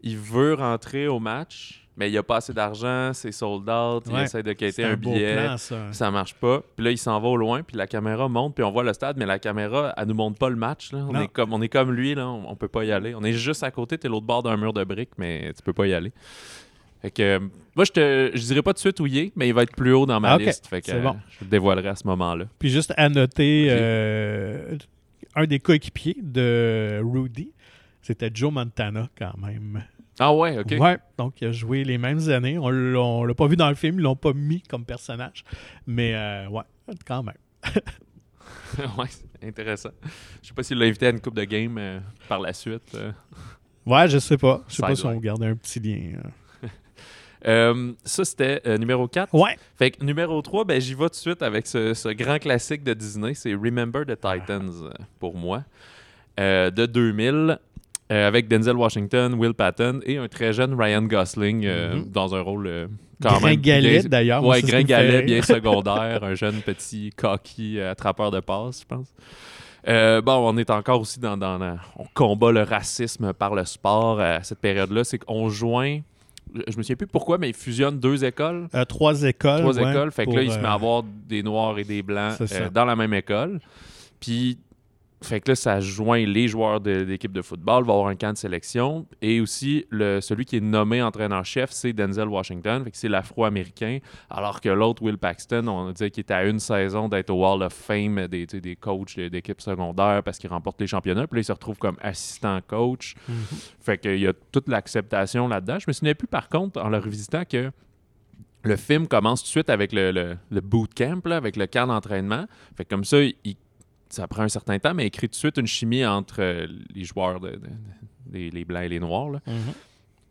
[SPEAKER 2] il veut rentrer au match, mais il n'y a pas assez d'argent, c'est sold out, il
[SPEAKER 1] Ouais.
[SPEAKER 2] essaie de quitter
[SPEAKER 1] un
[SPEAKER 2] billet.
[SPEAKER 1] plan, ça.
[SPEAKER 2] Ça marche pas. Puis là, il s'en va au loin, puis la caméra monte, puis on voit le stade, mais la caméra, elle nous montre pas le match. Là. On,
[SPEAKER 1] Non.
[SPEAKER 2] est comme, on est comme lui, là, on, on peut pas y aller. On est juste à côté, t'es l'autre bord d'un mur de briques, mais tu peux pas y aller. Fait que, moi, je te je dirais pas tout de suite où il est, mais il va être plus haut dans ma
[SPEAKER 1] Ah,
[SPEAKER 2] liste. Fait que,
[SPEAKER 1] C'est
[SPEAKER 2] euh,
[SPEAKER 1] bon.
[SPEAKER 2] je le dévoilerai à ce moment-là.
[SPEAKER 1] Puis juste à noter, euh, un des coéquipiers de Rudy, c'était Joe Montana quand même.
[SPEAKER 2] Ah ouais, ok.
[SPEAKER 1] Ouais, donc il a joué les mêmes années. On l'a on l'a pas vu dans le film, ils l'ont pas mis comme personnage. Mais euh, ouais, quand même.
[SPEAKER 2] ouais, c'est intéressant. Je sais pas s'il l'a invité à une coupe de game euh, par la suite. euh.
[SPEAKER 1] Ouais, je sais pas. Je sais pas si on garde un petit lien. euh.
[SPEAKER 2] Ça, c'était euh, numéro 4.
[SPEAKER 1] Ouais.
[SPEAKER 2] Fait que numéro 3, ben, j'y vais tout de suite avec ce, ce grand classique de Disney. C'est Remember the Titans pour moi. Euh, de 2000, euh, avec Denzel Washington, Will Patton et un très jeune Ryan Gosling euh,
[SPEAKER 1] Mhm.
[SPEAKER 2] dans un rôle euh, quand même.
[SPEAKER 1] Gringalet, d'ailleurs. Fait
[SPEAKER 2] gringalet, bien secondaire, un jeune petit cocky euh, attrapeur de passe, je pense. Bon, on est encore aussi dans, dans la- On combat le racisme par le sport à cette période-là. C'est qu'on joint. Je me souviens plus pourquoi, mais ils fusionnent deux écoles.
[SPEAKER 1] Euh, trois écoles.
[SPEAKER 2] Trois
[SPEAKER 1] ouais,
[SPEAKER 2] écoles. Fait que là, il se met à avoir des noirs et des blancs euh, dans la même école. Puis, fait que là, ça joint les joueurs de l'équipe de football, va avoir un camp de sélection. Et aussi, le, celui qui est nommé entraîneur-chef, c'est Denzel Washington. Fait que c'est l'afro-américain. Alors que l'autre, Will Paxton, on disait qu'il était à une saison d'être au Wall of Fame des, des coachs de- d'équipe secondaire parce qu'il remporte les championnats. Puis là, il se retrouve comme assistant coach.
[SPEAKER 1] Mhm.
[SPEAKER 2] Fait qu'il y a toute l'acceptation là-dedans. Je me souviens plus, par contre, en le revisitant, que le film commence tout de suite avec le, le, le bootcamp, là, avec le camp d'entraînement. Fait que comme ça, il- ça prend un certain temps, mais il crée tout de suite une chimie entre euh, les joueurs, de, de- de- les, blancs et les noirs. là.
[SPEAKER 1] Mhm.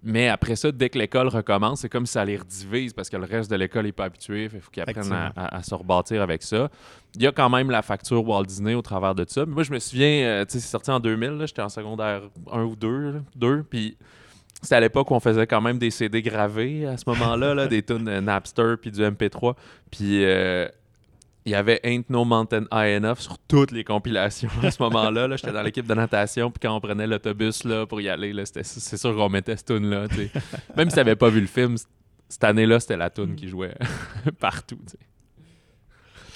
[SPEAKER 2] Mais après ça, dès que l'école recommence, c'est comme si ça les redivise parce que le reste de l'école n'est pas habitué. Il faut qu'ils apprennent à, à- à se rebâtir avec ça. Il y a quand même la facture Walt Disney au travers de ça. Mais moi, je me souviens, euh, tu sais, c'est sorti en 2000, là, j'étais en secondaire 1 ou 2, là, 2 puis c'était à l'époque où on faisait quand même des CD gravés à ce moment-là, là, des tunes Napster puis du MP3. Puis euh, il y avait Ain't No Mountain High Enough sur toutes les compilations à ce moment-là. Là. J'étais dans l'équipe de natation, puis quand on prenait l'autobus là, pour y aller, là, c'était- c'est sûr qu'on mettait cette tune-là. tu. Même si t'avais pas vu le film, cette année-là, c'était la tune qui jouait partout. tu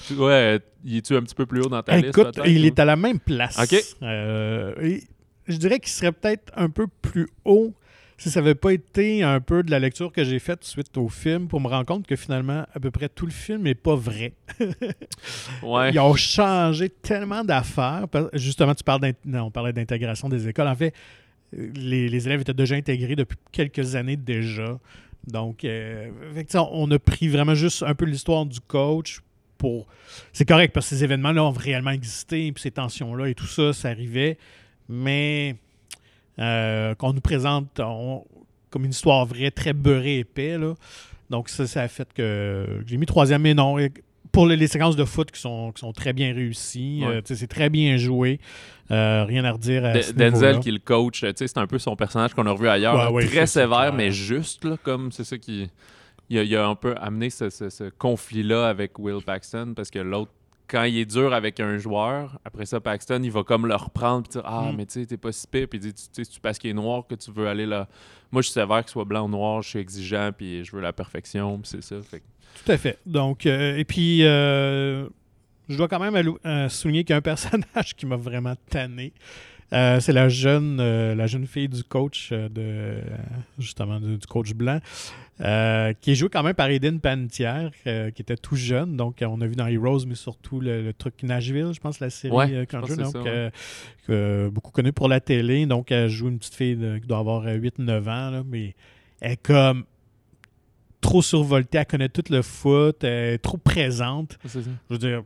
[SPEAKER 2] sais. Ouais, il est-tu un petit peu plus haut dans ta liste?
[SPEAKER 1] Écoute, il
[SPEAKER 2] ou?
[SPEAKER 1] est à la même place.
[SPEAKER 2] OK.
[SPEAKER 1] Euh, et je dirais qu'il serait peut-être un peu plus haut si ça n'avait pas été un peu de la lecture que j'ai faite suite au film pour me rendre compte que finalement, à peu près tout le film n'est pas vrai.
[SPEAKER 2] Ouais.
[SPEAKER 1] Ils ont changé tellement d'affaires. Justement, tu parles non, on parlait d'intégration des écoles. En fait, les, les élèves étaient déjà intégrés depuis quelques années déjà. Donc, euh, on a pris vraiment juste un peu l'histoire du coach pour. C'est correct parce que ces événements-là ont réellement existé, puis ces tensions-là et tout ça, ça arrivait. Mais euh, qu'on nous présente on- comme une histoire vraie, très beurrée épais. Là. Donc, ça, ça a fait que j'ai mis troisième, mais non. Pour les, les séquences de foot qui sont, qui sont très bien réussies,
[SPEAKER 2] Ouais.
[SPEAKER 1] euh, c'est très bien joué. Euh, rien à redire à
[SPEAKER 2] De-
[SPEAKER 1] ce
[SPEAKER 2] Denzel qui est le coach, c'est un peu son personnage qu'on a revu ailleurs.
[SPEAKER 1] Ouais,
[SPEAKER 2] là,
[SPEAKER 1] ouais,
[SPEAKER 2] très sévère, mais juste, là, comme c'est ça qui. Il a, il a un peu amené ce, ce- ce conflit-là avec Will Paxton parce que l'autre, quand il est dur avec un joueur, après ça, Paxton, il va comme le reprendre et dire Ah,
[SPEAKER 1] Mm.
[SPEAKER 2] mais tu sais, t'es pas si pire. Puis il dit Tu sais, c'est parce qu'il est noir que tu veux aller là? Moi, je suis sévère, qu'il soit blanc ou noir, je suis exigeant, puis je veux la perfection, puis c'est ça. Fait
[SPEAKER 1] Tout à fait. Donc, euh, et puis, euh, je dois quand même euh, souligner qu'il y a un personnage qui m'a vraiment tanné. Euh, c'est la jeune, euh, la jeune fille du coach euh, de justement du, du coach blanc, qui est jouée quand même par Eden Panettiere, euh, qui était tout jeune. Donc, on a vu dans Heroes, mais surtout le, le truc Nashville, je pense, la série
[SPEAKER 2] Ouais,
[SPEAKER 1] donc
[SPEAKER 2] ça, ouais.
[SPEAKER 1] que beaucoup connue pour la télé. Donc, elle joue une petite fille de- qui doit avoir euh, 8-9 ans, là, mais elle est comme trop survoltée, elle connaît tout le foot, elle est trop présente.
[SPEAKER 2] Ça.
[SPEAKER 1] Je veux dire,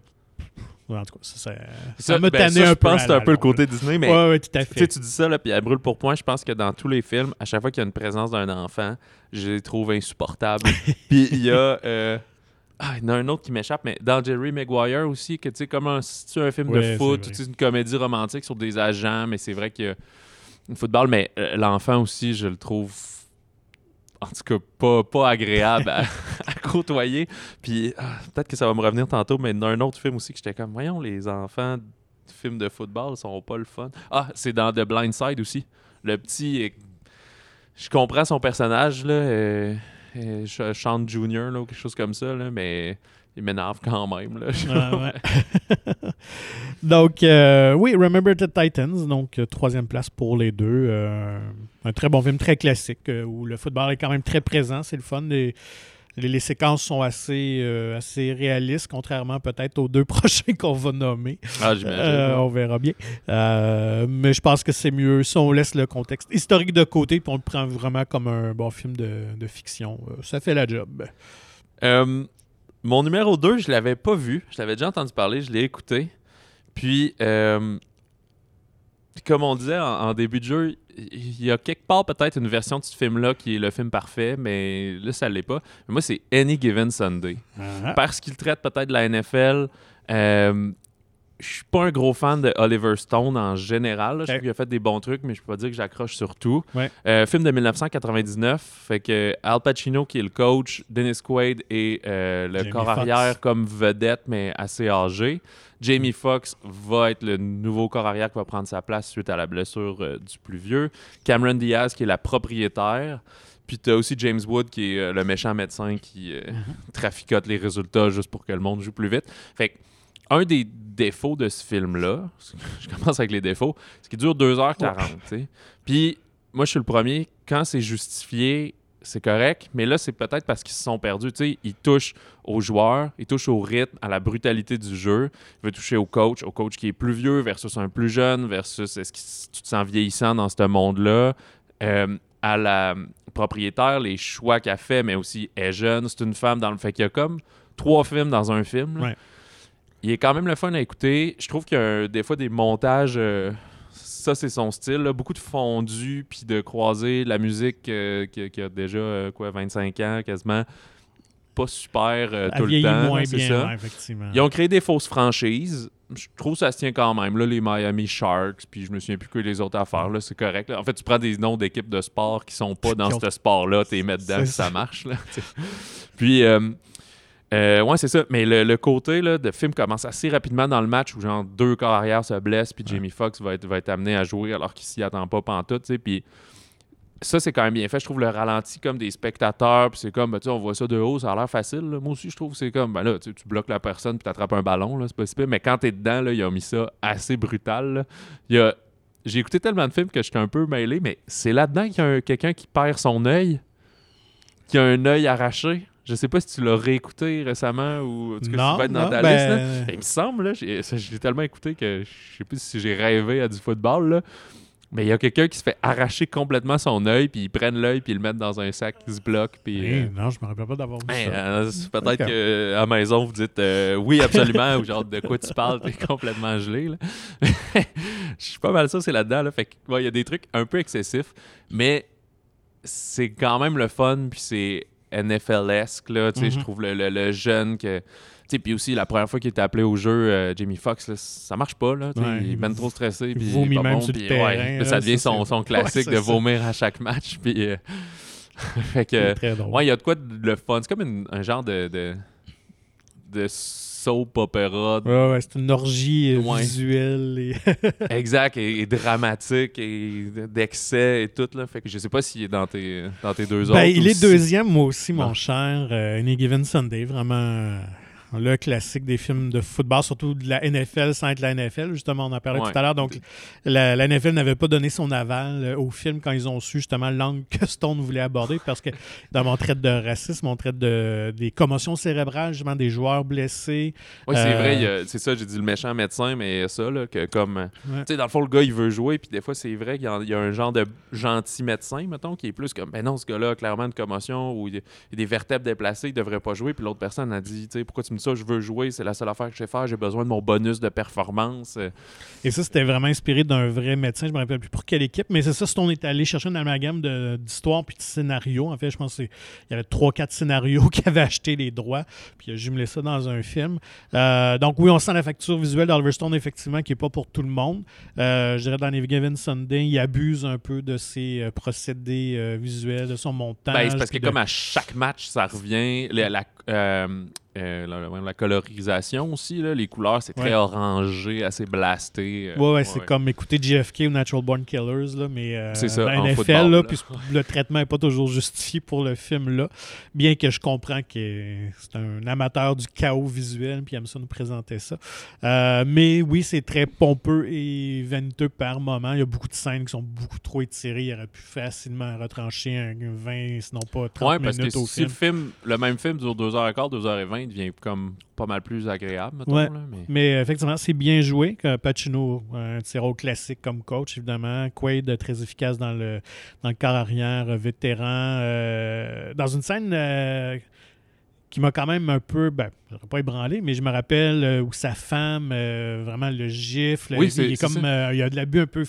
[SPEAKER 1] en tout cas, ça, ça,
[SPEAKER 2] Ça,
[SPEAKER 1] m'a
[SPEAKER 2] ben,
[SPEAKER 1] tanné un
[SPEAKER 2] je
[SPEAKER 1] peu.
[SPEAKER 2] pense que c'est un peu le côté. Disney, mais
[SPEAKER 1] Ouais, ouais, tout à
[SPEAKER 2] Tu sais,
[SPEAKER 1] fait.
[SPEAKER 2] tu dis ça, là, puis elle brûle pour point. Je pense que dans tous les films, à chaque fois qu'il y a une présence d'un enfant, je les trouve insupportables. puis il y a. euh, Ah, il y en a un autre qui m'échappe, mais dans Jerry Maguire aussi, que tu sais, comme un, si un film
[SPEAKER 1] Ouais,
[SPEAKER 2] de foot, ou une comédie romantique sur des agents, mais c'est vrai qu'il y a une football, mais euh, l'enfant aussi, je le trouve. En tout cas, pas, pas agréable à, côtoyer. Puis ah, peut-être que ça va me revenir tantôt, mais dans un autre film aussi que j'étais comme, voyons, les enfants de films de football sont pas le fun. Ah, c'est dans The Blind Side aussi. Le petit, je comprends son personnage, là, euh, euh, Sean Jr., là, ou quelque chose comme ça, là, mais il m'énerve quand même. Là.
[SPEAKER 1] Ouais. donc, euh, oui, Remember the Titans, donc euh, troisième place pour les deux. Euh, un très bon film, très classique, où le football est quand même très présent, c'est le fun. Les, les, les séquences sont assez, assez réalistes, contrairement peut-être aux deux prochains qu'on va nommer.
[SPEAKER 2] Ah, j'imagine.
[SPEAKER 1] On verra bien. Mais je pense que c'est mieux si on laisse le contexte historique de côté puis on le prend vraiment comme un bon film de, de fiction. Ça fait la job.
[SPEAKER 2] Mon numéro 2, je l'avais pas vu. Je l'avais déjà entendu parler, je l'ai écouté. Puis, euh, comme on disait en, en début de jeu, il y a quelque part peut-être une version de ce film-là qui est le film parfait, mais là, ça l'est pas. Mais moi, c'est Any Given Sunday. Parce qu'il traite peut-être de la NFL. Euh, je suis pas un gros fan de Oliver Stone en général. là. Je trouve qu'il a fait des bons trucs, mais je peux pas dire que j'accroche sur tout.
[SPEAKER 1] Ouais.
[SPEAKER 2] Euh, film de 1999, fait que Al Pacino qui est le coach, Dennis Quaid est euh, le
[SPEAKER 1] Jamie
[SPEAKER 2] corps arrière comme vedette, mais assez âgé. Jamie Foxx va être le nouveau corps arrière qui va prendre sa place suite à la blessure euh, du plus vieux. Cameron Diaz qui est la propriétaire. Puis t'as aussi James Wood qui est le méchant médecin qui euh, traficote les résultats juste pour que le monde joue plus vite. Fait que un des défauts de ce film-là, je commence avec les défauts, c'est qu'il dure 2h40. tu sais. Puis moi, je suis le premier, quand c'est justifié, c'est correct, mais là, c'est peut-être parce qu'ils se sont perdus. Tu sais, ils touchent aux joueurs, ils touchent au rythme, à la brutalité du jeu. Il veut toucher au coach, au coach qui est plus vieux versus un plus jeune, versus est-ce que tu te sens vieillissant dans ce monde-là. Euh, à la propriétaire, les choix qu'elle fait, mais aussi est jeune, c'est une femme dans le fait qu'il y a comme trois films dans un film. là.
[SPEAKER 1] Ouais.
[SPEAKER 2] Il est quand même le fun à écouter. Je trouve qu'il y a un- des fois des montages. euh, ça, c'est son style. là. Beaucoup de fondu puis de croiser la musique euh, qui, qui a déjà euh, quoi, 25 ans quasiment. Pas super euh, tout le temps.
[SPEAKER 1] moins
[SPEAKER 2] c'est
[SPEAKER 1] bien,
[SPEAKER 2] ça.
[SPEAKER 1] ouais, effectivement.
[SPEAKER 2] Ils ont créé des fausses franchises. Je trouve que ça se tient quand même. Là, les Miami Sharks, puis je me souviens plus que les autres affaires. Là, c'est correct. là. En fait, tu prends des noms d'équipes de sport qui sont pas dans
[SPEAKER 1] ont-
[SPEAKER 2] ce sport-là, tu les mets dedans, ça
[SPEAKER 1] ça.
[SPEAKER 2] marche. Là, puis, euh, ouais, c'est ça. Mais le, le côté là, de film commence assez rapidement dans le match où genre deux corps arrière se blessent, puis Jamie Foxx va être, va être amené à jouer alors qu'il s'y attend pas pantoute. tu sais. Puis ça, c'est quand même bien fait. Je trouve le ralenti comme des spectateurs, puis c'est comme, ben, tu sais, on voit ça de haut, ça a l'air facile. là. Moi aussi, je trouve que c'est comme, ben là, tu tu bloques la personne, puis tu attrapes un ballon, là, c'est pas si pire. Mais quand t'es dedans, là, ils ont mis ça assez brutal. là. Il y a... J'ai écouté tellement de films que j'étais un peu mêlé, mais c'est là-dedans qu'il y a un- quelqu'un qui perd son œil, qui a un œil arraché. Je sais pas si tu l'as réécouté récemment ou en tout cas, si tu vas être dans
[SPEAKER 1] non,
[SPEAKER 2] ta
[SPEAKER 1] ben,
[SPEAKER 2] liste. là. Il me semble, là, je l'ai tellement écouté que je sais plus si j'ai rêvé à du football, là. Mais il y a quelqu'un qui se fait arracher complètement son œil, puis ils prennent l'œil, puis ils le mettent dans un sac qui se bloque, puis...
[SPEAKER 1] hey,
[SPEAKER 2] euh,
[SPEAKER 1] non, je me rappelle pas d'avoir vu
[SPEAKER 2] ben,
[SPEAKER 1] ça.
[SPEAKER 2] euh, peut-être qu'à la maison, vous dites euh, oui, absolument, ou genre de quoi tu parles, t'es complètement gelé. là. Je suis pas mal ça, c'est là-dedans. Là. Fait ouais, il y a des trucs un peu excessifs, mais c'est quand même le fun, puis c'est NFL-esque, là. Tu sais, Je
[SPEAKER 1] Mhm.
[SPEAKER 2] trouve le, le- le jeune que. Puis aussi, la première fois qu'il était appelé au jeu, euh, Jamie Foxx, ça marche pas, là.
[SPEAKER 1] Ouais,
[SPEAKER 2] il est trop stressé.
[SPEAKER 1] il
[SPEAKER 2] puis
[SPEAKER 1] vomit même
[SPEAKER 2] bon,
[SPEAKER 1] sur le terrain,
[SPEAKER 2] ouais,
[SPEAKER 1] là,
[SPEAKER 2] ça devient son, son classique
[SPEAKER 1] Ouais,
[SPEAKER 2] de
[SPEAKER 1] ça.
[SPEAKER 2] vomir à chaque match. Puis, euh, fait que, il y a de quoi de le fun. C'est comme une- un genre de, de, de soap opéra.
[SPEAKER 1] Ouais, ouais, c'est une orgie euh,
[SPEAKER 2] Ouais.
[SPEAKER 1] visuelle. et-
[SPEAKER 2] exact, et, et dramatique, et d'excès et tout. Là. Fait que je sais pas s'il est dans tes, dans tes deux autres.
[SPEAKER 1] Ben, il est deuxième, moi aussi, mon cher. Euh, Any Given Sunday, vraiment, le classique des films de football, surtout de la NFL sans être la NFL. Justement, on en parlait
[SPEAKER 2] Ouais.
[SPEAKER 1] tout à l'heure. Donc, la, la NFL n'avait pas donné son aval euh, au film quand ils ont su justement l'angle que Stone voulait aborder parce que dans mon traite de racisme, on traite de, des commotions cérébrales, justement, des joueurs blessés.
[SPEAKER 2] Oui, c'est
[SPEAKER 1] Euh,
[SPEAKER 2] vrai, a- c'est ça, j'ai dit le méchant médecin, mais ça, là, que comme. euh,
[SPEAKER 1] Ouais.
[SPEAKER 2] Tu sais, dans le fond, le gars, il veut jouer, puis des fois, c'est vrai qu'il y, a un genre de gentil médecin, mettons, qui est plus comme, ben non, ce gars-là a clairement une commotion ou il y a des vertèbres déplacées, il devrait pas jouer, puis l'autre personne a dit, tu sais, pourquoi tu me dis ça, je veux jouer, c'est la seule affaire que je sais faire, j'ai besoin de mon bonus de performance.
[SPEAKER 1] Et ça, c'était vraiment inspiré d'un vrai médecin. Je me rappelle plus pour quelle équipe, mais c'est ça, c'est on est allé chercher un amalgame d'histoires puis de scénarios. En fait, je pense qu'il y avait trois, quatre scénarios qui avaient acheté les droits, puis a jumelé ça dans un film. Euh, donc oui, on sent la facture visuelle d'Oliver Stone, effectivement, qui n'est pas pour tout le monde. Euh, je dirais dans les Given Sunday, il abuse un peu de ses euh, procédés visuels, de son montage.
[SPEAKER 2] Ben, c'est parce que
[SPEAKER 1] de-
[SPEAKER 2] comme à chaque match, ça revient. La, la, euh, la- la colorisation aussi, là, les couleurs, c'est très
[SPEAKER 1] Ouais.
[SPEAKER 2] orangé, assez blasté. euh,
[SPEAKER 1] Ouais, ouais, c'est comme écouter JFK ou Natural Born Killers, là, mais euh,
[SPEAKER 2] C'est ça,
[SPEAKER 1] dans
[SPEAKER 2] en
[SPEAKER 1] NFL,
[SPEAKER 2] football,
[SPEAKER 1] là, puis le traitement n'est pas toujours justifié pour le film-là, bien que je comprends que c'est un amateur du chaos visuel, puis il aime ça nous présenter ça. Euh, mais oui, c'est très pompeux et vaniteux par moment. Il y a beaucoup de scènes qui sont beaucoup trop étirées. Il aurait pu facilement retrancher un 20, sinon pas 30
[SPEAKER 2] Ouais, parce que
[SPEAKER 1] minutes au
[SPEAKER 2] si
[SPEAKER 1] film.
[SPEAKER 2] le film, le même film dure 2h15, 2h20, devient comme pas mal plus agréable, mettons.
[SPEAKER 1] Ouais.
[SPEAKER 2] là, mais...
[SPEAKER 1] Mais euh, effectivement, c'est bien joué. Pacino, un de ses rôles classiques comme coach, évidemment. Quaid, euh, très efficace dans le, dans le corps arrière, euh, vétéran. euh, dans une scène euh, qui m'a quand même un peu, ben, je pas ébranlé, mais je me rappelle euh, où sa femme, euh, vraiment le gifle.
[SPEAKER 2] Oui,
[SPEAKER 1] il, est comme, euh, il y a de l'abus un peu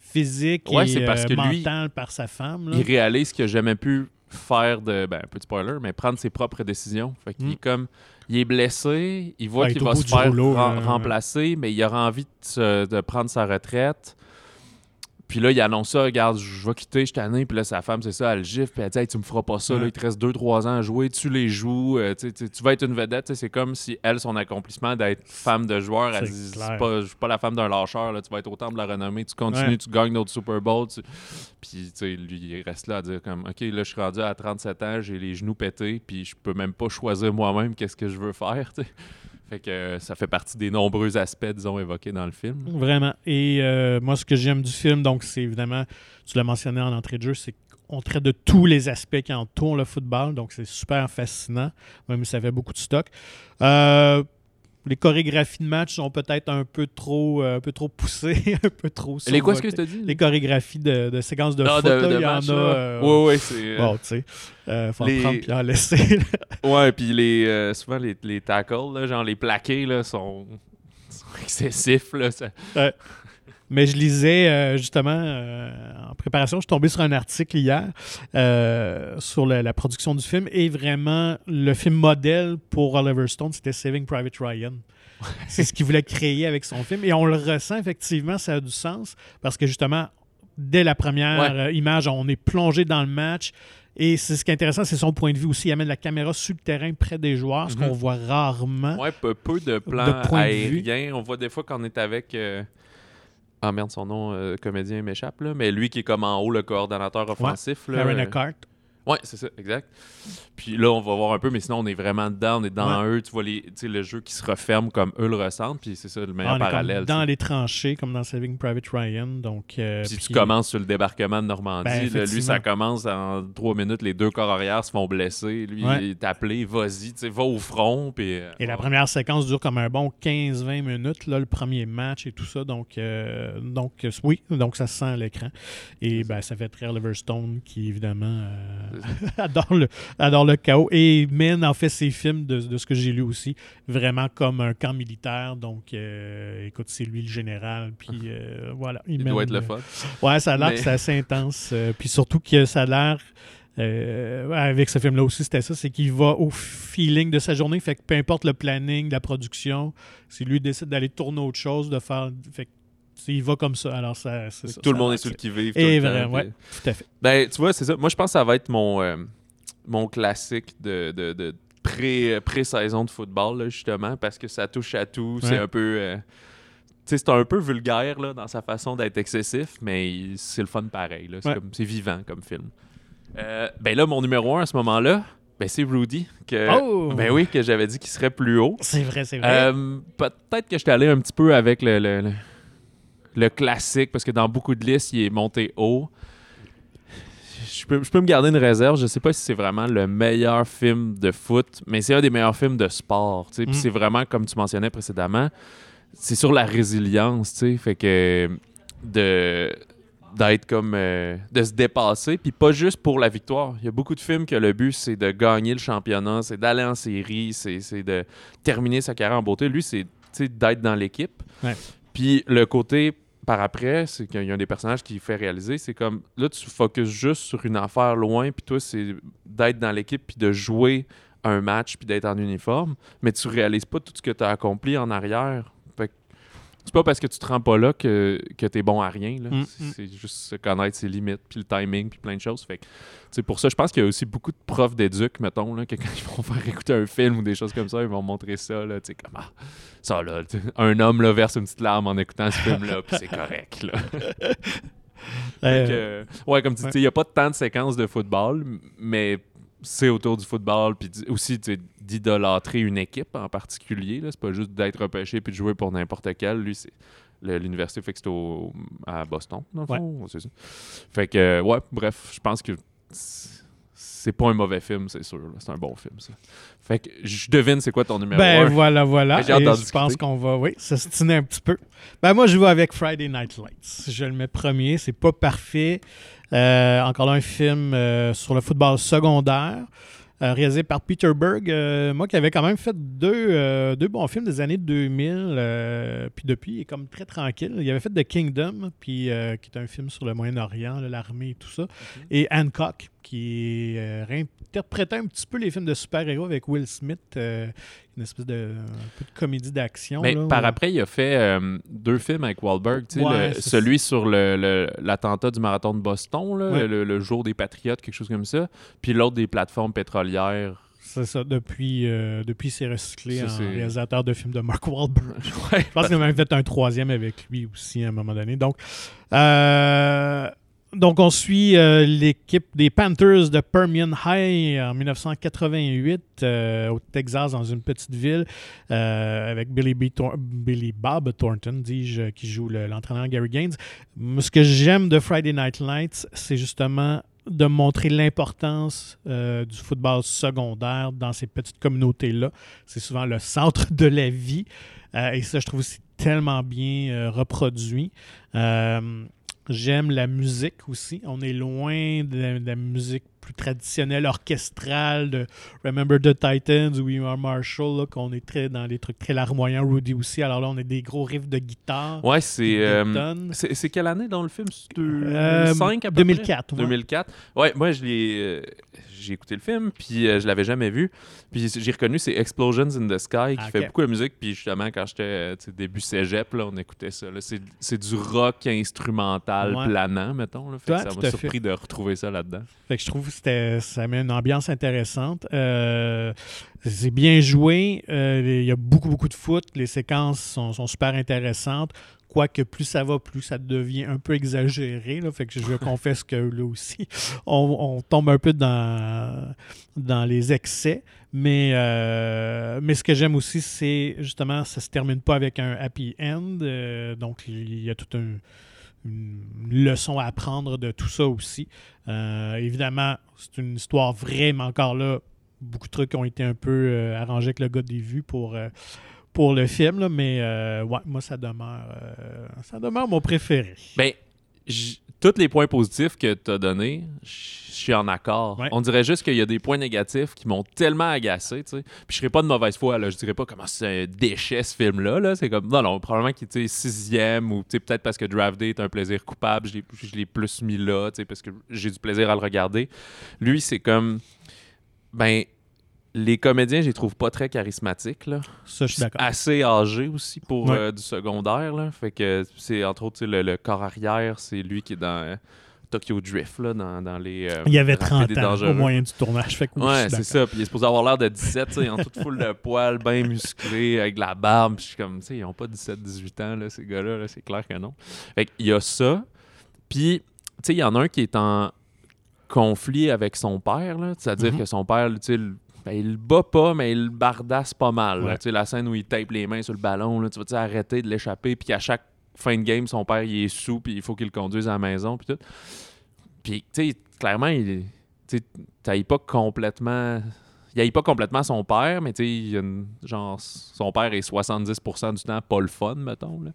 [SPEAKER 1] physique
[SPEAKER 2] Ouais,
[SPEAKER 1] et
[SPEAKER 2] parce que lui,
[SPEAKER 1] mental par sa femme. là.
[SPEAKER 2] il réalise qu'il a jamais pu faire de ben un peu de spoiler mais prendre ses propres décisions. Fait qu'il
[SPEAKER 1] Mm.
[SPEAKER 2] est comme il est blessé il voit
[SPEAKER 1] Ouais, il
[SPEAKER 2] qu'il va se faire
[SPEAKER 1] rouleau,
[SPEAKER 2] remplacer mais il aura envie de prendre sa retraite puis là il annonce ça regarde je vais quitter je tanné puis là sa femme c'est ça elle le gifle puis elle dit Hey, tu me feras pas ça là, il te reste 2-3 ans à jouer tu les joues euh, tu vas être une vedette c'est comme si elle son accomplissement d'être femme de joueur elle dit pas, je suis pas la femme d'un lâcheur là, tu vas être au temple de la renommée tu continues
[SPEAKER 1] Ouais.
[SPEAKER 2] tu gagnes d'autres Super Bowl tu- puis, tu sais, lui, il reste là à dire comme, OK, là, je suis rendu à 37 ans, j'ai les genoux pétés, puis je peux même pas choisir moi-même qu'est-ce que je veux faire, tu sais. Fait que euh, ça fait partie des nombreux aspects, disons, évoqués dans le film.
[SPEAKER 1] Vraiment. Et euh, moi, ce que j'aime du film, donc, c'est évidemment, tu l'as mentionné en entrée de jeu, c'est qu'on traite de tous les aspects qui entourent le football. Donc, c'est super fascinant, même si ça fait beaucoup de stock. Euh, les chorégraphies de match sont peut-être un peu trop, euh, un peu trop poussées, un peu trop
[SPEAKER 2] Les quoi, ce que tu as dit?
[SPEAKER 1] Les chorégraphies de, de séquences de
[SPEAKER 2] Ah,
[SPEAKER 1] foot,
[SPEAKER 2] de,
[SPEAKER 1] là,
[SPEAKER 2] de
[SPEAKER 1] il y
[SPEAKER 2] match,
[SPEAKER 1] en a.
[SPEAKER 2] là.
[SPEAKER 1] euh,
[SPEAKER 2] Ouais, ouais, c'est... euh,
[SPEAKER 1] Bon, tu sais, euh, faut
[SPEAKER 2] les-
[SPEAKER 1] en prendre puis en laisser. là.
[SPEAKER 2] Ouais, puis les, souvent, les, les tackles, là, genre les plaqués, là, sont, sont excessifs, là. ça-
[SPEAKER 1] Mais je lisais euh, justement euh, en préparation, je suis tombé sur un article hier euh, sur la, la production du film et vraiment le film modèle pour Oliver Stone, c'était Saving Private Ryan. C'est ce qu'il voulait créer avec son film et on le ressent effectivement, ça a du sens parce que justement, dès la première
[SPEAKER 2] Ouais.
[SPEAKER 1] image, on est plongé dans le match. Et c'est ce qui est intéressant, c'est son point de vue aussi. Il amène la caméra sur le terrain près des joueurs, ce
[SPEAKER 2] Mhm.
[SPEAKER 1] qu'on voit rarement.
[SPEAKER 2] Ouais, peu, peu de plans
[SPEAKER 1] de
[SPEAKER 2] aériens. On voit des fois qu'on est avec... euh, Ah merde, son nom, euh, comédien m'échappe, là. Mais lui qui est comme en haut, le coordonnateur offensif, là.
[SPEAKER 1] Aaron
[SPEAKER 2] euh,
[SPEAKER 1] Eckhart.
[SPEAKER 2] Ouais, c'est ça, exact. Puis là, on va voir un peu, mais sinon, on est vraiment dedans, on est dans eux. Tu vois les, le jeu qui se referme comme eux le ressentent, puis c'est ça le meilleur
[SPEAKER 1] Ah, on est comme
[SPEAKER 2] parallèle.
[SPEAKER 1] dans les tranchées, comme dans Saving Private Ryan. Donc, euh,
[SPEAKER 2] Puis tu commences sur le débarquement de Normandie.
[SPEAKER 1] Ben,
[SPEAKER 2] là, lui, ça commence en trois minutes. Les deux corps arrière se font blesser. Lui,
[SPEAKER 1] Ouais.
[SPEAKER 2] il est appelé, vas-y, va au front. Puis, euh,
[SPEAKER 1] Et la première séquence dure comme un bon 15-20 minutes, là, le premier match et tout ça. Donc, euh, donc oui, donc ça se sent à l'écran. Et ben, ça fait très Oliver Stone qui, évidemment, euh, adore, le, adore le chaos et mène en fait ses films, de, de ce que j'ai lu aussi, vraiment comme un camp militaire. Donc, euh, écoute, c'est lui le général. Puis euh, voilà.
[SPEAKER 2] Il
[SPEAKER 1] mène,
[SPEAKER 2] doit être le
[SPEAKER 1] euh,
[SPEAKER 2] fun.
[SPEAKER 1] Ouais, ça a l'air
[SPEAKER 2] Mais-
[SPEAKER 1] que c'est assez intense. puis surtout que ça a l'air. euh, avec ce film-là aussi, c'était ça, c'est qu'il va au feeling de sa journée. Fait que peu importe le planning, la production, si lui décide d'aller tourner autre chose, de faire. Fait que, tu il va comme ça. Alors, ça. c'est ça,
[SPEAKER 2] Tout le monde est sur le qui-vive.
[SPEAKER 1] Et vraiment, ouais, tout à fait.
[SPEAKER 2] Ben, tu vois, c'est ça. Moi, je pense que ça va être mon, euh, mon classique de, de, de pré, pré-saison de football, là, justement, parce que ça touche à tout. C'est un peu. euh, tu sais, c'est un peu vulgaire là, dans sa façon d'être excessif, mais c'est le fun pareil. là. C'est
[SPEAKER 1] Ouais.
[SPEAKER 2] comme- c'est vivant comme film. Euh, ben là, mon numéro un à ce moment-là, Ben, c'est Rudy. Que,
[SPEAKER 1] Oh!
[SPEAKER 2] Ben oui, que j'avais dit qu'il serait plus haut.
[SPEAKER 1] C'est vrai, c'est vrai.
[SPEAKER 2] Euh, Peut-être que j'étais allé un petit peu avec le, le, le- le classique, parce que dans beaucoup de listes, il est monté haut. Je peux, je peux me garder une réserve. Je sais pas si c'est vraiment le meilleur film de foot, mais c'est un des meilleurs films de sport.
[SPEAKER 1] Mm.
[SPEAKER 2] c'est vraiment, comme tu mentionnais précédemment, c'est sur la résilience. tu sais. Fait que de d'être comme euh, de se dépasser puis pas juste pour la victoire il y a beaucoup de films que le but c'est de gagner le championnat c'est d'aller en série c'est de terminer sa carrière en beauté lui c'est d'être dans l'équipe
[SPEAKER 1] Ouais.
[SPEAKER 2] Puis le côté par après c'est qu'il y a un des personnages qui fait réaliser c'est comme là tu focuses juste sur une affaire loin puis toi c'est d'être dans l'équipe puis de jouer un match puis d'être en uniforme mais tu réalises pas tout ce que tu as accompli en arrière c'est pas parce que tu te rends pas là que, que tu es bon à rien. là.
[SPEAKER 1] Mm,
[SPEAKER 2] C'est-. C'est juste se connaître ses limites, puis le timing, puis plein de choses. Fait que, pour ça, je pense qu'il y a aussi beaucoup de profs d'éduc, mettons, là, que quand ils vont faire écouter un film ou des choses comme ça, ils vont montrer ça, là, tu sais, comme, ah, ça, là, un homme, là, verse une petite larme en écoutant ce film-là, puis c'est correct, là.
[SPEAKER 1] Euh,
[SPEAKER 2] ouais, comme tu dis, il n'y a pas tant de séquences de football, mais c'est autour du football, puis aussi d'idolâtrer une équipe en particulier. C'est pas juste d'être repêché puis de jouer pour n'importe quel. Lui, c'est l'université fait que c'est au- à Boston, dans le fond. ça. Fait que, ouais, bref, je pense que c'est pas un mauvais film, c'est sûr. C'est un bon film, ça. Fait que je devine c'est quoi ton numéro
[SPEAKER 1] Ben
[SPEAKER 2] un.
[SPEAKER 1] voilà, voilà. Et je pense qu'on va, oui, s'ostiner un petit peu. Ben moi, je vais avec Friday Night Lights. Je le mets premier. C'est pas parfait. Euh, encore là, un film euh, sur le football secondaire. euh, réalisé par Peter Berg, moi qui avait quand même fait deux, deux bons films des années 2000, euh, puis depuis, il est comme très tranquille. Il avait fait The Kingdom, puis, qui est un film sur le Moyen-Orient, l'armée et tout ça, et Hancock, qui euh, réinterprétait un petit peu les films de super-héros avec Will Smith, euh, une espèce de, un peu de comédie d'action.
[SPEAKER 2] Mais
[SPEAKER 1] là,
[SPEAKER 2] par
[SPEAKER 1] où-
[SPEAKER 2] après, il a fait euh, deux films avec Wahlberg.
[SPEAKER 1] Ouais,
[SPEAKER 2] le- celui sur le- le- l'attentat du marathon de Boston, là,
[SPEAKER 1] Ouais.
[SPEAKER 2] le, jour des Patriotes, quelque chose comme ça. Puis l'autre des plateformes pétrolières.
[SPEAKER 1] C'est ça, depuis, euh, depuis c'est recyclé
[SPEAKER 2] Ça,
[SPEAKER 1] en
[SPEAKER 2] c'est-
[SPEAKER 1] réalisateur de films de Mark Wahlberg.
[SPEAKER 2] Ouais.
[SPEAKER 1] Je pense qu'il a même fait un troisième avec lui aussi à un moment donné. Donc, euh, donc on suit euh, l'équipe des Panthers de Permian High en 1988 euh, au Texas, dans une petite ville, euh, avec Billy, B. Billy Bob Thornton, dis-je, qui joue le- l'entraîneur Gary Gaines. Ce que j'aime de Friday Night Lights, c'est justement de montrer l'importance du football secondaire dans ces petites communautés-là. C'est souvent le centre de la vie. Et ça, je trouve aussi tellement bien reproduit. J'aime la musique aussi. On est loin de la musique plus traditionnelle, orchestrale de Remember the Titans ou We Are Marshall, là, qu'on est très dans des trucs très larmoyants. Rudy aussi. Alors là, on a des gros riffs de guitare.
[SPEAKER 2] Ouais, c'est. euh, c'est quelle année dans le film? C'est
[SPEAKER 1] Euh,
[SPEAKER 2] 2005 à peu
[SPEAKER 1] 2004.
[SPEAKER 2] près?
[SPEAKER 1] ouais.
[SPEAKER 2] 2004. Ouais, moi, je l'ai. euh, j'ai écouté le film, puis euh, je l'avais jamais vu. Puis j'ai reconnu, c'est Explosions in the Sky qui
[SPEAKER 1] Ah,
[SPEAKER 2] fait beaucoup de musique. Puis justement, quand j'étais début cégep, là, on écoutait ça. C'est c'est du rock instrumental
[SPEAKER 1] Ouais.
[SPEAKER 2] planant, mettons. Là. Fait que ça m'a
[SPEAKER 1] fait.
[SPEAKER 2] surpris de retrouver ça là-dedans.
[SPEAKER 1] Fait que je trouve c'était- ça met une ambiance intéressante. Euh, c'est bien joué. Euh, Il y a beaucoup, beaucoup de foot. Les séquences sont, sont super intéressantes. Quoique plus ça va, plus ça devient un peu exagéré. Là. Fait que je confesse que là aussi, on, on tombe un peu dans, dans les excès. Mais, euh, mais ce que j'aime aussi, c'est justement, ça se termine pas avec un happy end. Donc, il y a toute un- une leçon à apprendre de tout ça aussi. Euh, évidemment, c'est une histoire vraiment encore là. Beaucoup de trucs ont été un peu euh, arrangés avec le gars des vues pour, euh, pour le film, là, mais ouais, moi, ça demeure, ça demeure mon préféré.
[SPEAKER 2] Ben, tous les points positifs que tu as donnés, je suis en accord.
[SPEAKER 1] Ouais.
[SPEAKER 2] On dirait juste qu'il y a des points négatifs qui m'ont tellement agacé, tu sais. Puis je serais pas de mauvaise foi, là. Je dirais pas comment c'est un déchet, ce film-là, là. C'est comme, non, non, probablement qu'il était sixième ou, peut-être parce que Draft Day est un plaisir coupable, je l'ai- je l'ai plus mis là, tu sais, parce que j'ai du plaisir à le regarder. Lui, c'est comme, ben, les comédiens, je les trouve pas très charismatiques, là
[SPEAKER 1] Ça, je suis d'accord.
[SPEAKER 2] assez âgé aussi pour
[SPEAKER 1] Ouais.
[SPEAKER 2] euh, du secondaire. Là. Fait que c'est entre autres le, le corps arrière, c'est lui qui est dans euh, Tokyo Drift, là, dans, dans les. euh,
[SPEAKER 1] Il y avait
[SPEAKER 2] Rapides
[SPEAKER 1] 30
[SPEAKER 2] et
[SPEAKER 1] ans au moyen du tournage. Fait que
[SPEAKER 2] Ouais, c'est ça. Puis il est supposé avoir l'air de 17, tu sais, en toute foule de poils, bien musclé, avec de la barbe. Puis je suis comme, tu sais, ils ont pas 17-18 ans, là, ces gars-là, là, c'est clair que non. Fait qu'il y a ça. Puis, tu sais, il y en a un qui est en conflit avec son père, là. C'est-à-dire
[SPEAKER 1] Mhm.
[SPEAKER 2] que son père, tu sais, ben, il le bat pas, mais il le bardasse pas mal. là.
[SPEAKER 1] Ouais.
[SPEAKER 2] Tu sais, la scène où il tape les mains sur le ballon, là, tu vas arrêter de l'échapper, puis qu'à chaque fin de game, son père, il est sous, puis il faut qu'il le conduise à la maison, puis tout. Puis, tu sais, clairement, il t'haïs pas complètement... Il haït pas complètement son père, mais tu sais, genre, son père est 70% du temps pas le fun, mettons, là.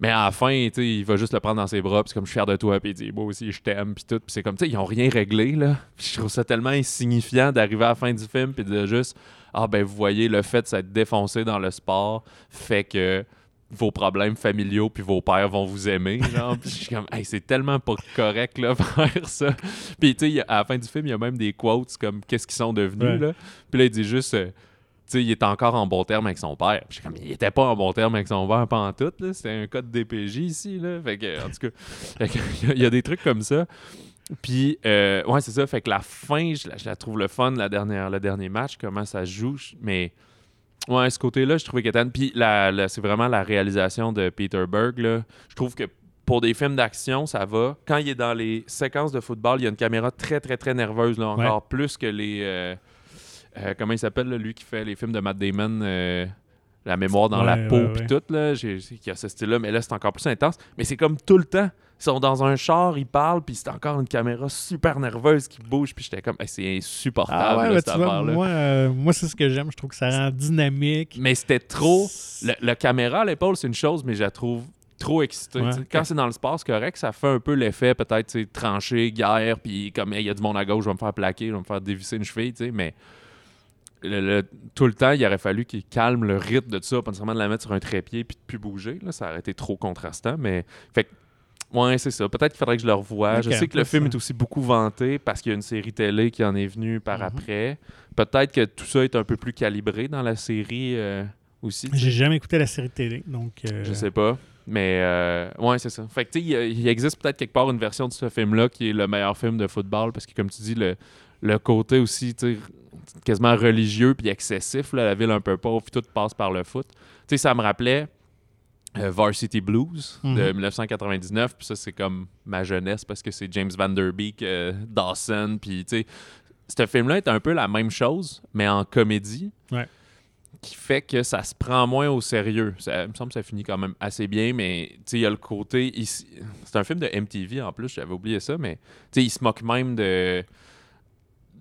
[SPEAKER 2] Mais à la fin, il va juste le prendre dans ses bras, puis comme je suis fier de toi, puis il dit moi aussi je t'aime, puis tout, puis c'est comme tu sais, ils ont rien réglé là. Je trouve ça tellement insignifiant d'arriver à la fin du film puis de juste ah ben vous voyez le fait de s'être défoncé dans le sport fait que vos problèmes familiaux puis vos pères vont vous aimer genre Puis je suis comme hey, c'est tellement pas correct là faire ça. Puis tu sais, à la fin du film, il y a même des quotes comme qu'est-ce qu'ils sont devenus
[SPEAKER 1] Ouais.
[SPEAKER 2] là. Puis là il dit juste euh, sais, il est encore en bon terme avec son père. Puis comme, il était pas en bon terme avec son père, pas en tout. là. C'était un cas de DPJ ici. Là. Fait que, en tout cas, il y a- il y, a des trucs comme ça. Puis, euh, ouais, c'est ça. Fait que la fin, je la, je la trouve le fun, la dernière, le dernier match, comment ça joue. Mais, ouais, ce côté-là, je trouvais était... Puis, la, la- c'est vraiment la réalisation de Peter Berg. Là. Je trouve que pour des films d'action, ça va. Quand il est dans les séquences de football, il y a une caméra très, très, très nerveuse, là, encore plus que les... euh, euh, comment il s'appelle, là, lui qui fait les films de Matt Damon, euh, La mémoire dans la
[SPEAKER 1] Ouais,
[SPEAKER 2] peau, puis tout, là, qui a ce style-là, mais là, c'est encore plus intense. Mais c'est comme tout le temps. Ils sont dans un char, ils parlent, puis c'est encore une caméra super nerveuse qui bouge, puis j'étais comme, Hey, c'est insupportable,
[SPEAKER 1] Ah ouais,
[SPEAKER 2] là, cette affaire-là.
[SPEAKER 1] moi, euh, moi c'est ce que j'aime. Je trouve que ça rend dynamique.
[SPEAKER 2] Mais c'était trop. Le, le caméra à l'épaule, c'est une chose, mais je la trouve trop excitée.
[SPEAKER 1] Ouais.
[SPEAKER 2] Quand c'est dans le sport, c'est correct, ça fait un peu l'effet, peut-être, tranché, guerre, puis comme Hey, il y a du monde à gauche, je vais me faire plaquer, je vais me faire dévisser une cheville, tu sais, mais le- le- tout le temps, il aurait fallu qu'il calme le rythme de tout ça, pas nécessairement de la mettre sur un trépied puis de plus bouger. Là, ça aurait été trop contrastant, mais. Fait que, ouais, c'est ça. Peut-être qu'il faudrait que je le revoie. je sais que le film
[SPEAKER 1] ça.
[SPEAKER 2] est aussi beaucoup vanté parce qu'il y a une série télé qui en est venue par
[SPEAKER 1] Mhm.
[SPEAKER 2] après. Peut-être que tout ça est un peu plus calibré dans la série euh, aussi.
[SPEAKER 1] J'ai jamais écouté la série télé, donc. euh,
[SPEAKER 2] Je sais pas. Mais euh, ouais, c'est ça. Fait que tu sais, il existe peut-être quelque part une version de ce film-là qui est le meilleur film de football parce que, comme tu dis, le, le côté aussi, tu sais, quasiment religieux puis excessif, là, la ville un peu pauvre, puis tout passe par le foot. Tu sais, ça me rappelait euh, Varsity Blues de
[SPEAKER 1] Mhm.
[SPEAKER 2] 1999, puis ça, c'est comme ma jeunesse parce que c'est James Van Der Beek, euh, Dawson, puis tu sais, ce film-là est un peu la même chose, mais en comédie
[SPEAKER 1] Ouais.
[SPEAKER 2] qui fait que ça se prend moins au sérieux. Ça, il me semble que ça finit quand même assez bien, mais tu sais, il y a le côté. C'est un film de MTV en plus, j'avais oublié ça, mais tu sais, il se moque même de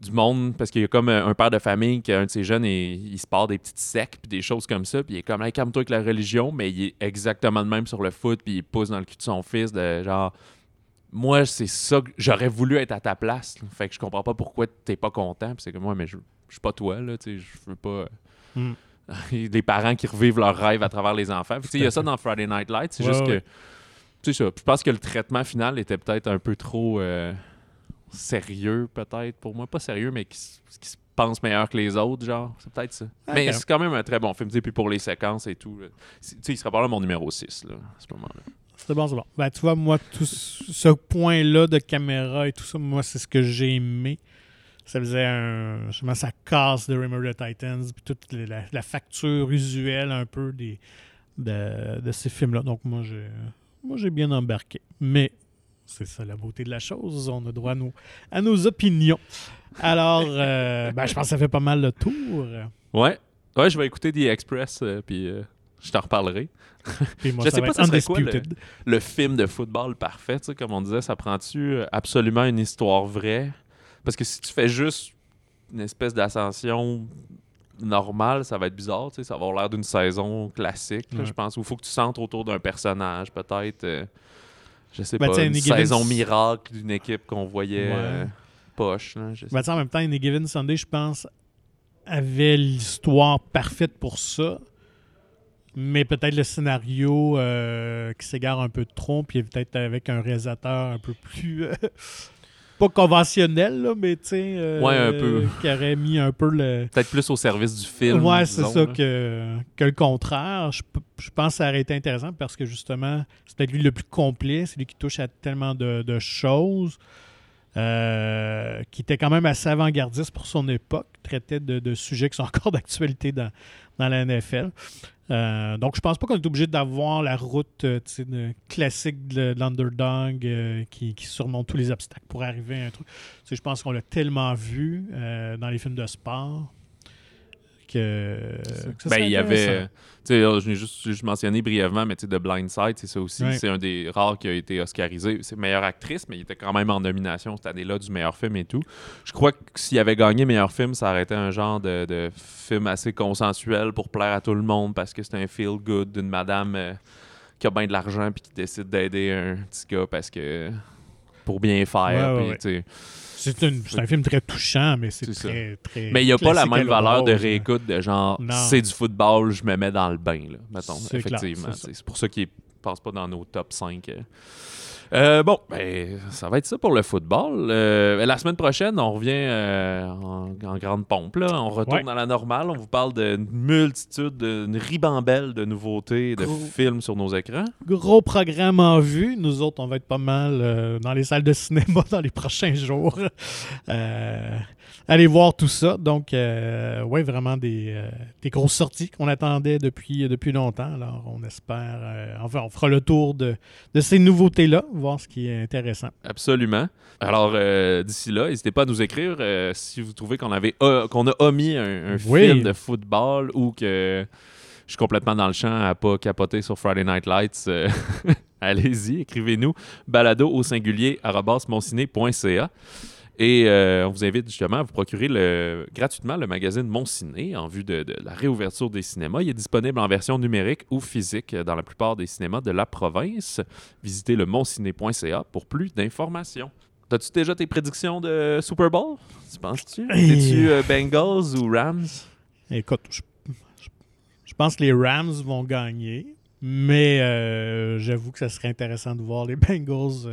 [SPEAKER 2] du monde parce qu'il y a comme un, un père de famille qui un de ses jeunes et il se part des petites secs puis des choses comme ça puis il est comme hey, calme-toi avec la religion mais il est exactement le même sur le foot puis il pousse dans le cul de son fils de genre moi c'est ça que j'aurais voulu être à ta place là. fait que je comprends pas pourquoi t'es pas content puis c'est comme moi mais je, je suis pas toi là tu sais je veux pas
[SPEAKER 1] Hmm.
[SPEAKER 2] des parents qui revivent leurs rêves à travers les enfants. Puis, tu sais, Il y a ça dans Friday Night Lights. C'est
[SPEAKER 1] Ouais,
[SPEAKER 2] juste
[SPEAKER 1] ouais.
[SPEAKER 2] que. C'est ça. Puis Je pense que le traitement final était peut-être un peu trop euh, sérieux, peut-être, pour moi. Pas sérieux, mais qui, se pense meilleur que les autres, genre. C'est peut-être ça. Mais c'est quand même un très bon film. Puis pour les séquences et tout. Tu sais, il serait pas là mon numéro 6, là, à ce moment-là.
[SPEAKER 1] C'est bon, c'est bon. Ben, tu vois, moi, tout ce point-là de caméra et tout ça, moi, c'est ce que j'ai aimé. Ça faisait un. Justement, ça casse The Remember the Titans, puis toute la, la facture usuelle un peu des, de, de ces films-là. Donc, moi, j'ai, moi, j'ai bien embarqué. Mais c'est ça la beauté de la chose. On a droit à nos, à nos opinions. Alors, euh, ben, je pense que ça fait pas mal le tour.
[SPEAKER 2] Ouais. Ouais, je vais écouter The Express, euh, puis euh, je t'en reparlerai.
[SPEAKER 1] Puis moi,
[SPEAKER 2] Je sais pas ça serait quoi,
[SPEAKER 1] undisputed.
[SPEAKER 2] le film de football parfait, tu sais, comme on disait, ça prend-tu euh, absolument une histoire vraie? Parce que si tu fais juste une espèce d'ascension normale, ça va être bizarre, tu sais, ça va avoir l'air d'une saison classique,
[SPEAKER 1] Ouais.
[SPEAKER 2] je pense. Ou il faut que tu centres autour d'un personnage, peut-être, je sais
[SPEAKER 1] Ben,
[SPEAKER 2] pas, une
[SPEAKER 1] Given
[SPEAKER 2] saison miracle d'une équipe qu'on voyait
[SPEAKER 1] Ouais.
[SPEAKER 2] euh, poche. Là, je sais
[SPEAKER 1] Ben, en même temps, Any Given Sunday, je pense, avait l'histoire parfaite pour ça. Mais peut-être le scénario euh, qui s'égare un peu trop, puis peut-être avec un réalisateur un peu plus. Pas conventionnel, là, mais tu sais. euh,
[SPEAKER 2] Ouais, un peu.
[SPEAKER 1] Qui aurait mis un peu le.
[SPEAKER 2] Peut-être plus au service du film.
[SPEAKER 1] ouais, c'est ça que, que le contraire. Je, je pense que ça aurait été intéressant parce que justement, c'est peut-être lui le plus complet, c'est lui qui touche à tellement de, de choses. euh, qui était quand même assez avant-gardiste pour son époque, traitait de, de sujets qui sont encore d'actualité dans, dans la NFL. Euh, donc, je pense pas qu'on est obligé d'avoir la route euh, classique de, de l'underdog euh, qui, qui surmonte tous les obstacles pour arriver à un truc. Je pense qu'on l'a tellement vu dans les films de sport que, que ça
[SPEAKER 2] Ben, il y avait. sais, je l'ai juste, juste mentionné brièvement, mais tu sais, The Blind Side, c'est ça aussi.
[SPEAKER 1] Ouais.
[SPEAKER 2] C'est un des rares qui a été oscarisé. C'est meilleure actrice, mais il était quand même en nomination cette année-là du meilleur film et tout. Je crois que s'il avait gagné meilleur film, ça aurait été un genre de, de film assez consensuel pour plaire à tout le monde parce que c'est un feel good d'une madame euh, qui a bien de l'argent puis qui décide d'aider un petit gars parce que. pour bien faire.
[SPEAKER 1] Ouais. C'est une- c'est un film très touchant, mais c'est très, très.
[SPEAKER 2] Mais il n'y a pas la même valeur de réécoute de genre
[SPEAKER 1] Non.
[SPEAKER 2] c'est du football, je me mets dans le bain, là, mettons. Effectivement.
[SPEAKER 1] c'est
[SPEAKER 2] pour ça qu'il ne passe pas dans nos top 5. Euh. Bon, ben, ça va être ça pour le football. Euh, la semaine prochaine, on revient euh, en, en grande pompe. Là. On retourne
[SPEAKER 1] Ouais.
[SPEAKER 2] dans la normale. On vous parle d'une multitude, d'une ribambelle de nouveautés, de
[SPEAKER 1] Gros.
[SPEAKER 2] films sur nos écrans.
[SPEAKER 1] Gros programme en vue. Nous autres, on va être pas mal dans les salles de cinéma dans les prochains jours. Allez voir tout ça. Donc, ouais, vraiment des, des grosses sorties qu'on attendait depuis, depuis longtemps. Alors, on espère. enfin, on fera le tour de, de ces nouveautés-là, voir ce qui est intéressant.
[SPEAKER 2] Absolument. Alors, euh, d'ici là, n'hésitez pas à nous écrire euh, si vous trouvez qu'on avait o- qu'on a omis un, un
[SPEAKER 1] Oui.
[SPEAKER 2] film de football ou que je suis complètement dans le champ à pas capoter sur Friday Night Lights. euh, Allez-y, écrivez-nous balado au singulier. Et euh, on vous invite justement à vous procurer le, gratuitement le magazine Mon Ciné en vue de, de la réouverture des cinémas. Il est disponible en version numérique ou physique dans la plupart des cinémas de la province. Visitez le monciné.ca pour plus d'informations. T'as-tu déjà tes prédictions de Super Bowl? Tu penses-tu?
[SPEAKER 1] Et-
[SPEAKER 2] Es-tu euh, Bengals ou Rams?
[SPEAKER 1] Écoute, je, je- je pense que les Rams vont gagner, mais euh, j'avoue que ça serait intéressant de voir les Bengals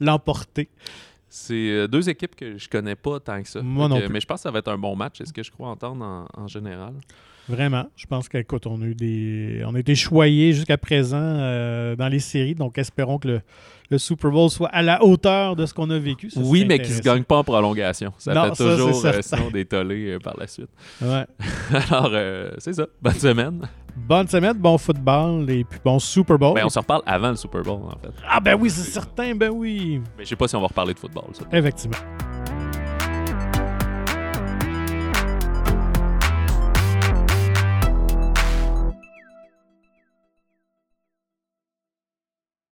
[SPEAKER 1] l'emporter.
[SPEAKER 2] C'est euh, deux équipes que je connais pas tant que ça.
[SPEAKER 1] Moi non plus.
[SPEAKER 2] Mais je pense que ça va être un bon match. Est-ce que je crois entendre en, en général?
[SPEAKER 1] Vraiment. Je pense qu'écoute, on a eu des. On a été choyés jusqu'à présent euh, dans les séries, donc espérons que le, le Super Bowl soit à la hauteur de ce qu'on a vécu. Ça
[SPEAKER 2] oui, mais qui se
[SPEAKER 1] intéressant.
[SPEAKER 2] gagne pas en prolongation. Ça
[SPEAKER 1] Non,
[SPEAKER 2] fait
[SPEAKER 1] ça,
[SPEAKER 2] toujours
[SPEAKER 1] c'est
[SPEAKER 2] euh, sinon des tollés euh, par la suite.
[SPEAKER 1] Ouais.
[SPEAKER 2] Alors, c'est ça. Bonne semaine.
[SPEAKER 1] Bonne semaine, bon football et puis bon Super Bowl.
[SPEAKER 2] Ben, on se reparle avant le Super Bowl, en fait.
[SPEAKER 1] Ah ben oui, c'est certain, ben oui.
[SPEAKER 2] Mais je sais pas si on va reparler de football, ça.
[SPEAKER 1] Effectivement.